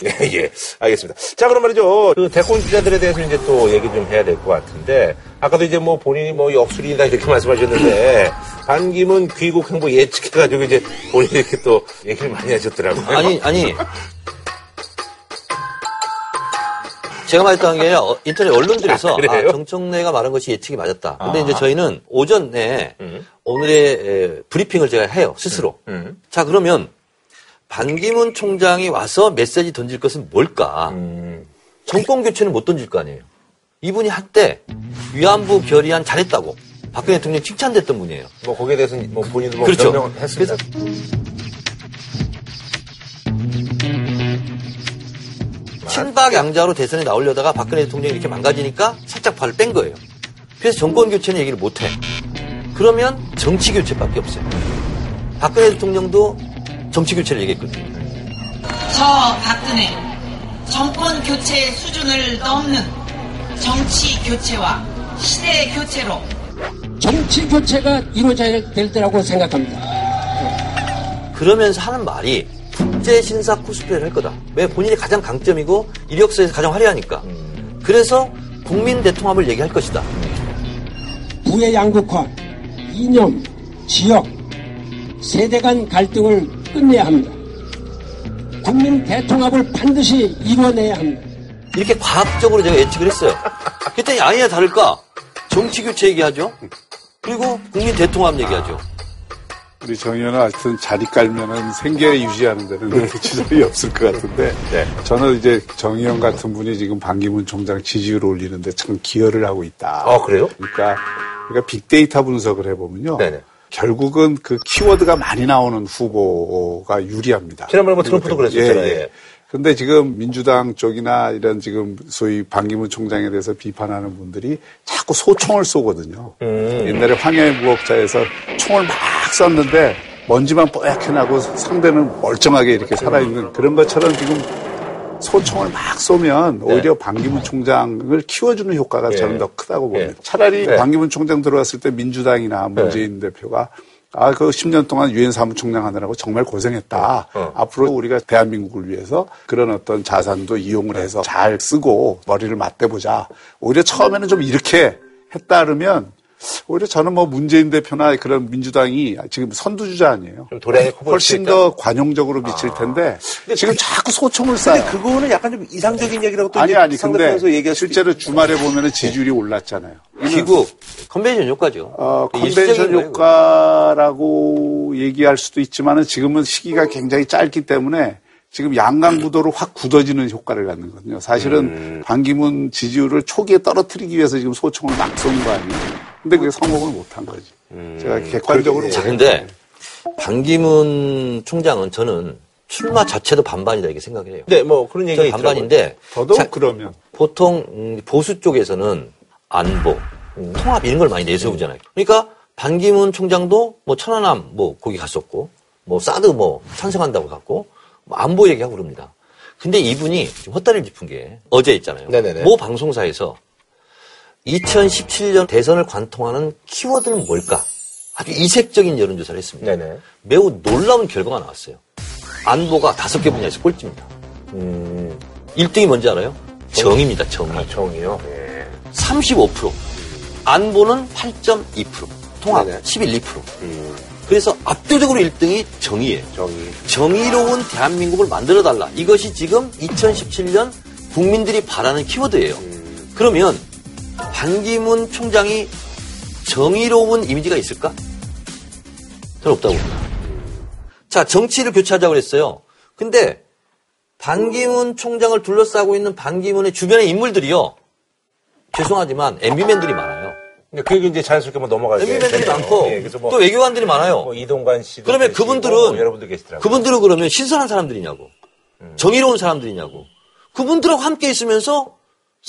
Speaker 1: 예, 예. 알겠습니다. 자, 그럼 말이죠. 그 대권 주자들에 대해서 이제 또 얘기 좀 해야 될 것 같은데, 아까도 이제 뭐 본인이 뭐 역술이다 이렇게 말씀하셨는데, 반기문 귀국 행보 예측해가지고 이제 본인이 이렇게 또 얘기를 많이 하셨더라고요.
Speaker 12: 아니, 아니. 제가 말했던 게 아니라 어, 인터넷 언론들에서
Speaker 1: 아?
Speaker 12: 아, 정청래가 말한 것이 예측이 맞았다. 근데
Speaker 1: 아.
Speaker 12: 이제 저희는 오전에
Speaker 1: 음.
Speaker 12: 오늘의 에, 브리핑을 제가 해요, 스스로.
Speaker 1: 음.
Speaker 12: 자, 그러면 반기문 총장이 와서 메시지 던질 것은 뭘까?
Speaker 1: 음.
Speaker 12: 정권 교체는 못 던질 거 아니에요. 이분이 한때 위안부 결의안 잘했다고 박근혜 대통령 칭찬됐던 분이에요.
Speaker 1: 뭐 거기에 대해서는 뭐 본인도 뭐
Speaker 12: 그렇죠.
Speaker 1: 변명을 했습니다.
Speaker 12: 친박 양자로 대선에 나오려다가 박근혜 대통령이 이렇게 망가지니까 살짝 발을 뺀 거예요. 그래서 정권 교체는 얘기를 못 해. 그러면 정치 교체밖에 없어요. 박근혜 대통령도 정치 교체를 얘기했거든요.
Speaker 13: 저 박근혜 정권 교체 수준을 넘는 정치 교체와 시대 교체로
Speaker 5: 정치 교체가 이루어져야 될 때라고 생각합니다.
Speaker 12: 그러면서 하는 말이 국제 신사 코스프레를 할 거다. 왜 본인이 가장 강점이고 이력서에서 가장 화려하니까. 그래서 국민 대통합을 얘기할 것이다.
Speaker 5: 부의 양극화, 이념, 지역, 세대 간 갈등을 끝내야 합니다. 국민 대통합을 반드시 이뤄내야 합니다.
Speaker 12: 이렇게 과학적으로 제가 예측을 했어요. 그랬더니 아니야 다를까? 정치 교체 얘기하죠. 그리고 국민 대통합 얘기하죠.
Speaker 10: 우리 정 의원은 하여튼 자리 깔면은 생계 유지하는 데는 그렇게 지장이 없을 것 같은데 저는 이제 정 의원 같은 분이 지금 반기문 총장 지지율을 올리는데 참 기여를 하고 있다.
Speaker 1: 아, 그래요?
Speaker 10: 그러니까, 그러니까 빅데이터 분석을 해보면요.
Speaker 1: 네네.
Speaker 10: 결국은 그 키워드가 많이 나오는 후보가 유리합니다.
Speaker 1: 지난번에 뭐 트럼프도 그랬었잖아요. 예.
Speaker 10: 근데 지금 민주당 쪽이나 이런 지금 소위 반기문 총장에 대해서 비판하는 분들이 자꾸 소총을 쏘거든요.
Speaker 1: 음.
Speaker 10: 옛날에 황야의 무법자에서 총을 막 쐈는데 먼지만 뽀얗게 나고 상대는 멀쩡하게 이렇게 살아있는 그런 것처럼 지금 소총을 막 쏘면 오히려 반기문 총장을 키워주는 효과가
Speaker 1: 예.
Speaker 10: 저는 더 크다고 봅니다.
Speaker 1: 예.
Speaker 10: 차라리
Speaker 1: 네.
Speaker 10: 반기문 총장 들어왔을 때 민주당이나 문재인 대표가 아, 그 10년 동안 유엔 사무총장 하느라고 정말 고생했다.
Speaker 1: 어.
Speaker 10: 앞으로 우리가 대한민국을 위해서 그런 어떤 자산도 이용을 해서 잘 쓰고 머리를 맞대보자. 오히려 처음에는 좀 이렇게 했다 그러면 오히려 저는 뭐 문재인 대표나 그런 민주당이 지금 선두주자 아니에요. 훨씬? 더 관용적으로 미칠 텐데 지금 자꾸 소총을 쏴요.
Speaker 1: 근데 그거는 약간 좀 이상적인 얘기라고 또
Speaker 10: 아니 아니 근데 실제로 주말에 보면은 지지율이 올랐잖아요.
Speaker 12: 귀국 컨벤션 효과죠.
Speaker 10: 어, 컨벤션 효과라고 얘기할 수도 있지만은 지금은 시기가 굉장히 짧기 때문에 지금 양강 구도로 확 굳어지는 효과를 갖는 거거든요. 사실은
Speaker 12: 음.
Speaker 10: 반기문 지지율을 초기에 떨어뜨리기 위해서 지금 소총을 막 쏜 거 아니에요. 근데 그게 성공을 못한 거지.
Speaker 12: 음.
Speaker 10: 제가 객관적으로
Speaker 12: 자, 근데 반기문 총장은 저는 출마 자체도 반반이다 이렇게 생각을 해요.
Speaker 1: 네, 뭐 그런 얘기가
Speaker 12: 반반인데
Speaker 10: 더더욱
Speaker 12: 자,
Speaker 10: 그러면
Speaker 12: 보통 음, 보수 쪽에서는 안보,
Speaker 1: 음.
Speaker 12: 통합 이런 걸 많이 내세우잖아요. 그러니까 반기문 총장도 뭐 천안함 뭐 거기 갔었고 뭐 사드 뭐 찬성한다고 갔고 뭐 안보 얘기하고 그럽니다. 근데 이분이 좀 헛다리를 짚은 게 어제 있잖아요.
Speaker 1: 네네네.
Speaker 12: 모 방송사에서 2017년 대선을 관통하는 키워드는 뭘까? 아주 이색적인 여론조사를 했습니다.
Speaker 1: 네네.
Speaker 12: 매우 놀라운 결과가 나왔어요. 안보가 다섯 개 분야에서 꼴찌입니다.
Speaker 1: 음,
Speaker 12: 1등이 뭔지 알아요? 정 의입니다, 정의.
Speaker 1: 아, 정이요. 예.
Speaker 12: 35%. 안보는 8.2%. 통합
Speaker 1: 네네.
Speaker 12: 11.2%.
Speaker 1: 음,
Speaker 12: 그래서 압도적으로 1등이 정의예요.
Speaker 1: 정의.
Speaker 12: 정의로운 대한민국을 만들어달라. 이것이 지금 2017년 국민들이 바라는 키워드예요.
Speaker 1: 음.
Speaker 12: 그러면 반기문 총장이 정의로운 이미지가 있을까? 저는 없다고 봅니다. 자, 정치를 교체하자고 그랬어요. 근데 반기문 총장을 둘러싸고 있는 반기문의 주변의 인물들이요. 죄송하지만 MB맨들이 많아요.
Speaker 1: 근데 그 얘기 이제 자연스럽게 뭐 넘어가게.
Speaker 12: MB맨들이. 많고
Speaker 1: 예, 뭐,
Speaker 12: 또 외교관들이 많아요.
Speaker 1: 뭐 이동관 씨.
Speaker 12: 그러면 그분들은
Speaker 1: 뭐 여러분들 계시더라고요.
Speaker 12: 그분들은 그러면 신선한 사람들이냐고, 정의로운 사람들이냐고, 그분들하고 함께 있으면서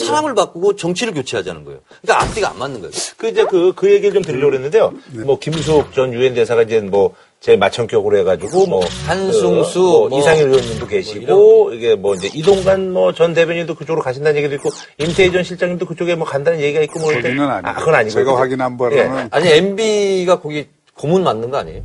Speaker 12: 사람을 바꾸고 정치를 교체하자는 거예요. 그러니까 앞뒤가 안 맞는 거예요.
Speaker 1: 그 이제 그, 그 얘기를 좀 드리려고 그랬는데요. 뭐, 김수옥 전 유엔 대사가 이제 뭐, 제 마천격으로 해가지고 뭐.
Speaker 12: 한승수,
Speaker 1: 그, 뭐
Speaker 12: 뭐,
Speaker 1: 이상일 의원님도 계시고, 이게 뭐 이제 이동관 뭐 전 대변인도 그쪽으로 가신다는 얘기도 있고, 임태희 전 실장님도 그쪽에 뭐 간다는 얘기가 있고 뭐. 이렇게.
Speaker 10: 거기는 아니고
Speaker 1: 아, 그건 아니고.
Speaker 10: 제가 확인한 바로는
Speaker 1: 예.
Speaker 12: 아니 MB가 거기 고문 맞는 거 아니에요?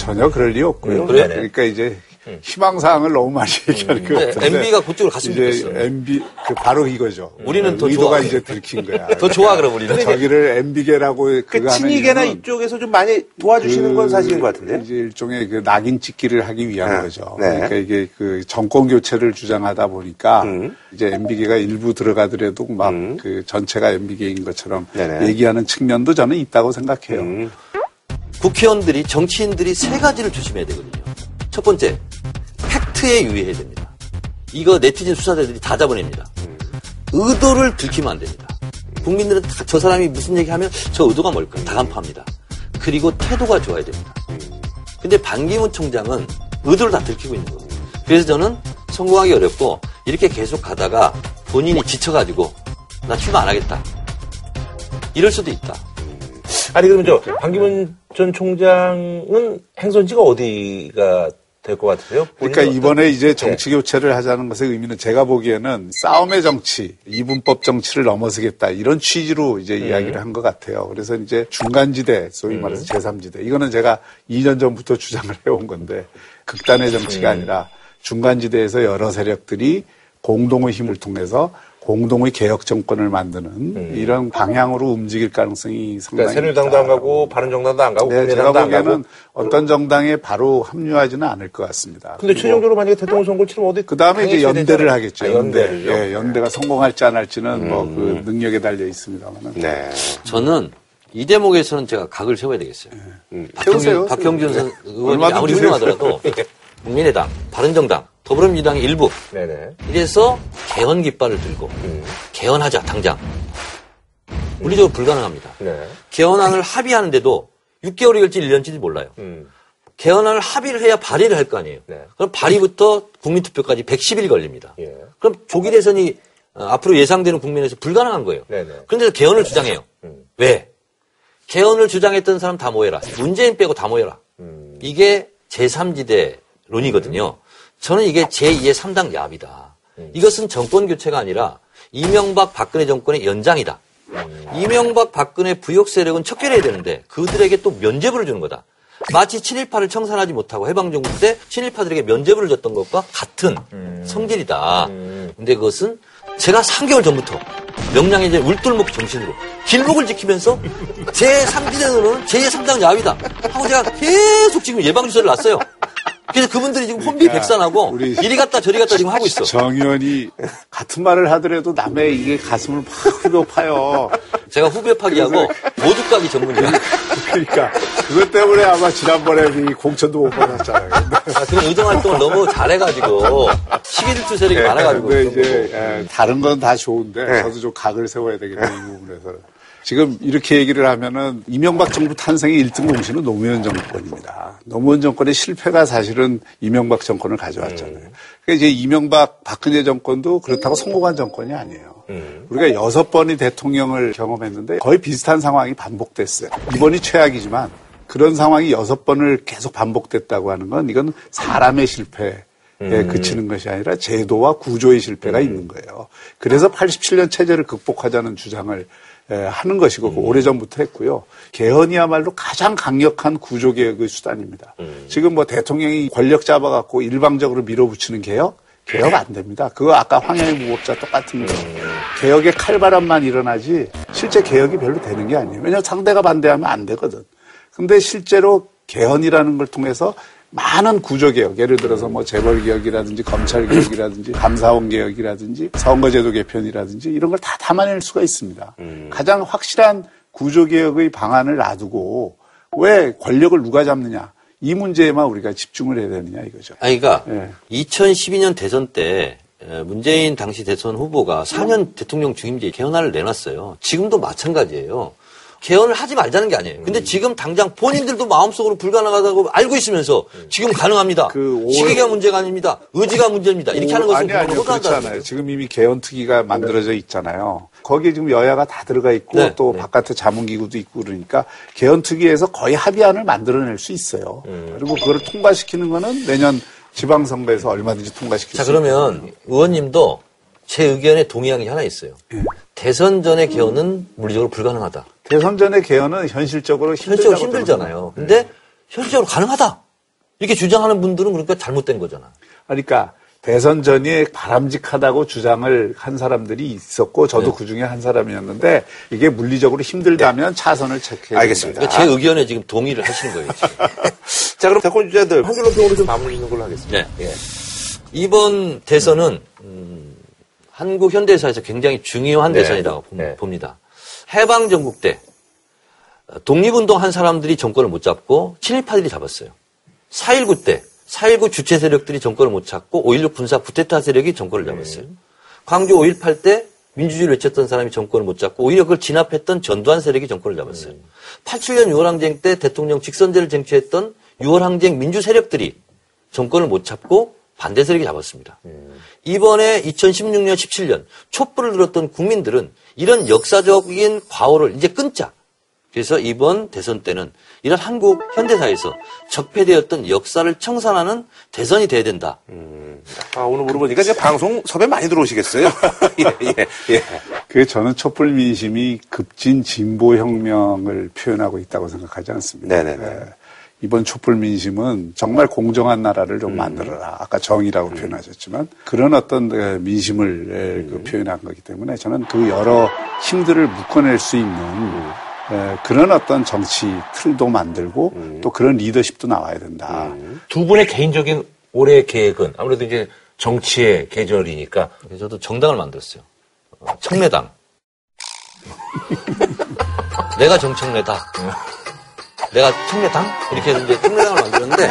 Speaker 10: 전혀 그럴 리 없고요.
Speaker 12: 음, 그래요?
Speaker 10: 그러니까 이제 희망사항을 너무 많이 얘기하는 것
Speaker 12: 네,
Speaker 10: 같은데.
Speaker 12: MB가 그쪽으로 갔으면
Speaker 10: 이제
Speaker 12: 좋겠어요.
Speaker 10: MB 그 바로 이거죠.
Speaker 12: 우리는 더
Speaker 10: 의도가
Speaker 12: 좋아.
Speaker 10: 이제 들킨 거야.
Speaker 12: 더 좋아, 그럼 우리는.
Speaker 10: 저기를 MB계라고
Speaker 1: 그
Speaker 10: 하는
Speaker 1: 친이계나 이쪽에서 좀 많이 도와주시는 건 사실인 것 같은데.
Speaker 10: 이제 일종의 그 낙인 찍기를 하기 위한
Speaker 1: 네.
Speaker 10: 거죠.
Speaker 1: 네.
Speaker 10: 그러니까 이게 그 정권 교체를 주장하다 보니까
Speaker 1: 음.
Speaker 10: 이제 MB계가 일부 들어가더라도 막그 전체가 MB계인 것처럼
Speaker 1: 네네.
Speaker 10: 얘기하는 측면도 저는 있다고 생각해요.
Speaker 1: 음.
Speaker 12: 국회의원들이 정치인들이 세 가지를 조심해야 되거든요. 첫 번째, 팩트에 유의해야 됩니다. 이거 네티즌 수사대들이 다 잡아냅니다. 의도를 들키면 안 됩니다. 국민들은 다 저 사람이 무슨 얘기하면 저 의도가 뭘까 다 간파합니다. 그리고 태도가 좋아야 됩니다. 근데 반기문 총장은 의도를 다 들키고 있는 겁니다. 그래서 저는 성공하기 어렵고 이렇게 계속 가다가 본인이 지쳐가지고 나 출마 안 하겠다. 이럴 수도 있다.
Speaker 1: 아니, 그러면 저, 반기문 전 총장은 행선지가 어디가 될 것 같으세요?
Speaker 10: 그러니까 이번에
Speaker 1: 어떤-
Speaker 10: 이제 정치 교체를 하자는 것의 의미는 제가 보기에는 싸움의 정치, 이분법 정치를 넘어서겠다 이런 취지로 이제
Speaker 1: 음.
Speaker 10: 이야기를 한 것 같아요. 그래서 이제 중간지대, 소위 말해서 제3지대. 이거는 제가 2년 전부터 주장을 해온 건데 극단의 정치가
Speaker 1: 음.
Speaker 10: 아니라 중간지대에서 여러 세력들이 공동의 힘을 통해서 공동의 개혁 정권을 만드는 이런 방향으로 움직일 가능성이 상당히
Speaker 1: 음. 그러니까 새누리당도 안 가고 바른정당도 안 가고
Speaker 10: 네, 제가
Speaker 1: 국민의당도 안 가고.
Speaker 10: 보기에는 어떤 정당에 바로 합류하지는 않을 것 같습니다.
Speaker 1: 근데 최종적으로 만약에 대통령 선거를 치르면 어디
Speaker 10: 그 다음에 이제 연대를. 하겠죠.
Speaker 1: 아,
Speaker 10: 연대. 예, 연대가 성공할지 안 할지는 뭐그 능력에 달려 있습니다만은.
Speaker 1: 네.
Speaker 12: 저는 이 대목에서는 제가 각을 세워야 되겠어요.
Speaker 10: 세우세요.
Speaker 12: 박형준, 박형준 선- 의원이 아무리
Speaker 10: 세우세요.
Speaker 12: 훌륭하더라도 국민의당, 바른정당, 더불어민주당의 일부
Speaker 1: 네네.
Speaker 12: 이래서 개헌 깃발을 들고 개헌하자 당장 물리적으로 불가능합니다.
Speaker 1: 네.
Speaker 12: 개헌안을 합의하는데도 6개월이 걸지 1년인지 몰라요.
Speaker 1: 음.
Speaker 12: 개헌안을 합의를 해야 발의를 할 거 아니에요.
Speaker 1: 네.
Speaker 12: 그럼 발의부터 국민투표까지 110일 걸립니다.
Speaker 1: 예.
Speaker 12: 그럼 조기 대선이 어, 앞으로 예상되는 국면에서 불가능한 거예요.
Speaker 1: 네네.
Speaker 12: 그런데 개헌을 주장해요.
Speaker 1: 음.
Speaker 12: 왜? 개헌을 주장했던 사람 다 모여라. 문재인 빼고 다 모여라.
Speaker 1: 음.
Speaker 12: 이게 제3지대 론이거든요. 저는 이게 제2의 3당 야합이다.
Speaker 1: 음.
Speaker 12: 이것은 정권 교체가 아니라 이명박 박근혜 정권의 연장이다.
Speaker 1: 음.
Speaker 12: 이명박 박근혜 부역 세력은 척결해야 되는데 그들에게 또 면죄부를 주는 거다. 마치 친일파를 청산하지 못하고 해방정부 때 친일파들에게 면죄부를 줬던 것과 같은 성질이다. 근데 그것은 제가 3개월 전부터 명량의 이제 울돌목 정신으로 길목을 지키면서 제 3지대로는 제 3당 야위다 하고 제가 계속 지금 예방주사를 놨어요. 그래서 그분들이 지금 혼비백산하고 이리 갔다 저리 갔다 지금 하고 있어.
Speaker 10: 정 의원이 같은 말을 하더라도 남의 이게 가슴을 막 후벼 파요.
Speaker 12: 제가 후벼 파기하고 모두 까기 전문이야.
Speaker 10: 그러니까 그것 때문에 아마 지난번에 이 공천도 못 받았잖아요.
Speaker 12: 아, 그런 의정 활동을 너무 잘해가지고 시기질투 세력이 많아가지고.
Speaker 10: 근데 이제 예, 다른 건 다 좋은데 저도 좀 각을 세워야 되겠다 이 부분에서. 지금 이렇게 얘기를 하면은 이명박 정부 탄생의 1등 공신은 노무현 정권입니다. 노무현 정권의 실패가 사실은 이명박 정권을 가져왔잖아요. 그러니까 이제 이명박 박근혜 정권도 그렇다고 성공한 정권이 아니에요. 우리가 여섯 번이 대통령을 경험했는데 거의 비슷한 상황이 반복됐어요. 이번이 최악이지만 그런 상황이 여섯 번을 계속 반복됐다고 하는 건 이건 사람의 실패. 에 그치는 것이 아니라 제도와 구조의 실패가 있는 거예요. 그래서 87년 체제를 극복하자는 주장을 에, 하는 것이고 그 오래전부터 했고요. 개헌이야말로 가장 강력한 구조개혁의 수단입니다. 지금 뭐 대통령이 권력 잡아갖고 일방적으로 밀어붙이는 개혁? 개혁 안 됩니다. 그거 아까 황야의 무법자 똑같은 거. 개혁의 칼바람만 일어나지 실제 개혁이 별로 되는 게 아니에요. 왜냐하면 상대가 반대하면 안 되거든. 근데 실제로 개헌이라는 걸 통해서 많은 구조 개혁, 예를 들어서 뭐 재벌 개혁이라든지 검찰 개혁이라든지 감사원 개혁이라든지 선거제도 개편이라든지 이런 걸 다 담아낼 수가 있습니다. 가장 확실한 구조 개혁의 방안을 놔두고 왜 권력을 누가 잡느냐 이 문제에만 우리가 집중을 해야 되느냐 이거죠.
Speaker 12: 아니, 그러니까
Speaker 10: 예.
Speaker 12: 2012년 대선 때 에, 문재인 당시 대선 후보가 4년 대통령 중임제 개헌안을 내놨어요. 지금도 마찬가지예요. 개헌을 하지 말자는 게 아니에요.
Speaker 10: 음.
Speaker 12: 근데 지금 당장 본인들도 마음속으로 불가능하다고 알고 있으면서 지금 가능합니다. 시기가 문제가 아닙니다. 의지가 문제입니다. 이렇게 하는 것은
Speaker 10: 그 아니, 아니요. 그렇지 않아요. 지금 이미 개헌특위가 만들어져 있잖아요. 거기에 지금 여야가 다 들어가 있고
Speaker 12: 네,
Speaker 10: 또 바깥에 자문기구도 있고 그러니까 개헌특위에서 거의 합의안을 만들어낼 수 있어요.
Speaker 12: 음.
Speaker 10: 그리고 그거를 통과시키는 거는 내년 지방선거에서 얼마든지 통과시킬
Speaker 12: 자,
Speaker 10: 수
Speaker 12: 그러면 의원님도 제 의견에 동의하는 게 하나 있어요.
Speaker 10: 예.
Speaker 12: 대선 전의 개헌은 물리적으로 불가능하다.
Speaker 10: 대선 전의 개헌은 현실적으로
Speaker 12: 현실적으로 힘들잖아요. 근데 현실적으로 가능하다. 이렇게 주장하는 분들은 그러니까 잘못된 거잖아.
Speaker 10: 그러니까 대선 전이 바람직하다고 주장을 한 사람들이 있었고 저도
Speaker 12: 네.
Speaker 10: 그 중에 한 사람이었는데 이게 물리적으로 힘들다면 차선을 체크해야
Speaker 1: 알겠습니다.
Speaker 12: 그러니까 제 의견에 지금 동의를 하시는 거예요. 지금.
Speaker 1: 자, 그럼 대권 주자들 한줄 논평으로 좀 마무리 짓는 걸로 하겠습니다.
Speaker 12: 네.
Speaker 1: 예.
Speaker 12: 이번 대선은 음, 한국 현대사에서 굉장히 중요한
Speaker 1: 네.
Speaker 12: 대선이라고 봅-
Speaker 1: 네.
Speaker 12: 봅니다. 해방 전국 때 어, 독립운동 한 사람들이 정권을 못 잡고 친일파들이 잡았어요. 4.19 때 4.19 주체 세력들이 정권을 못 잡고 5.16 군사 쿠데타 세력이 정권을 잡았어요. 광주 5.18 때 민주주의를 외쳤던 사람이 정권을 못 잡고 오히려 그걸 진압했던 전두환 세력이 정권을 잡았어요. 87년 6월 항쟁 때 대통령 직선제를 쟁취했던 6월 항쟁 민주 세력들이 정권을 못 잡고 반대 세력이 잡았습니다. 이번에 2016년, 17년 촛불을 들었던 국민들은 이런 역사적인 과오를 이제 끊자. 그래서 이번 대선 때는 이런 한국 현대사에서 적폐되었던 역사를 청산하는 대선이 돼야 된다.
Speaker 1: 아, 오늘 물어보니까 이제 방송 섭외 많이 들어오시겠어요? 예, 예, 예.
Speaker 10: 그 저는 촛불 민심이 급진 진보 혁명을 표현하고 있다고 생각하지 않습니다.
Speaker 1: 네네네.
Speaker 10: 예. 이번 촛불 민심은 정말 공정한 나라를
Speaker 1: 음.
Speaker 10: 좀 만들어라. 아까 정의라고 표현하셨지만 그런 어떤 에, 민심을 에, 그
Speaker 1: 음.
Speaker 10: 표현한 거기 때문에 저는 그 여러 힘들을 묶어낼 수 있는
Speaker 1: 음.
Speaker 10: 에, 그런 어떤 정치 틀도 만들고
Speaker 1: 음.
Speaker 10: 또 그런 리더십도 나와야 된다.
Speaker 14: 두 분의 개인적인 올해 계획은 아무래도 이제 정치의 계절이니까
Speaker 12: 저도 정당을 만들었어요. 어, 청래당. 내가 정청래다. 내가 청래당? 이렇게 해서 이제 청래당을 만들었는데,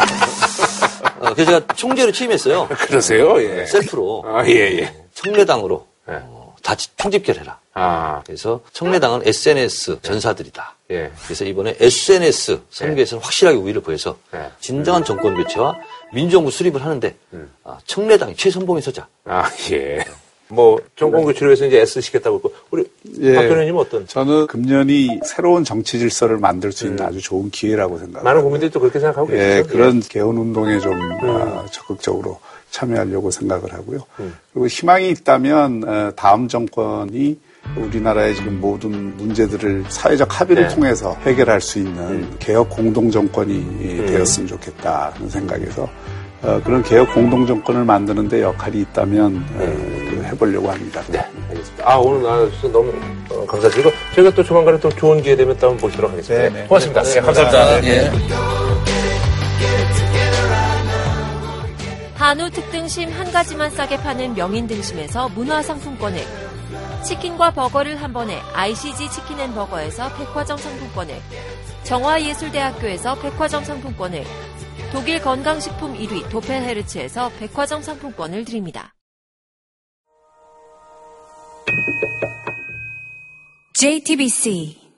Speaker 12: 어, 그래서 제가 총재로 취임했어요.
Speaker 1: 그러세요? 예.
Speaker 12: 셀프로.
Speaker 1: 아, 예, 예.
Speaker 12: 청래당으로 어, 다 편집결해라.
Speaker 1: 아.
Speaker 12: 그래서 청래당은 SNS 전사들이다.
Speaker 1: 예.
Speaker 12: 그래서 이번에 SNS 선거에서는 확실하게 우위를 보여서
Speaker 1: 예.
Speaker 12: 진정한 정권 교체와 민주정부 수립을 하는데 아, 청래당이 최선봉에 서자.
Speaker 1: 아, 예. 뭐, 정권 교체를 위해서 이제 애쓰시겠다고 했고, 우리
Speaker 10: 예.
Speaker 1: 박 변호님 어떤?
Speaker 10: 저는 금년이 새로운 정치 질서를 만들 수 있는 아주 좋은 기회라고 생각합니다.
Speaker 1: 음. 많은 국민들이 또 그렇게 생각하고
Speaker 10: 예,
Speaker 1: 계시죠?
Speaker 10: 그런 개헌 운동에 좀 아, 적극적으로 참여하려고 생각을 하고요.
Speaker 1: 음.
Speaker 10: 그리고 희망이 있다면 어, 다음 정권이 우리나라의 지금 모든 문제들을 사회적 합의를
Speaker 1: 네.
Speaker 10: 통해서 해결할 수 있는 개혁 공동 정권이 되었으면 좋겠다는 생각에서 어, 그런 개혁 공동 정권을 만드는데 역할이 있다면 어, 그 해보려고 합니다.
Speaker 1: 네, 알겠습니다. 아, 오늘 나와주셔서 너무 어, 감사드리고, 저희가 또 조만간에 또 좋은 기회 되면 또 한번 보시도록 하겠습니다.
Speaker 10: 네, 네.
Speaker 1: 고맙습니다.
Speaker 10: 네,
Speaker 1: 네, 감사합니다.
Speaker 10: 네.
Speaker 15: 한우 특등심 한 가지만 싸게 파는 명인 등심에서 문화상품권을 치킨과 버거를 한 번에 ICG 치킨 앤 버거에서 백화점 상품권을 정화예술대학교에서 백화점 상품권을 독일 건강식품 1위 도펠헤르츠에서 백화점 상품권을 드립니다.
Speaker 7: JTBC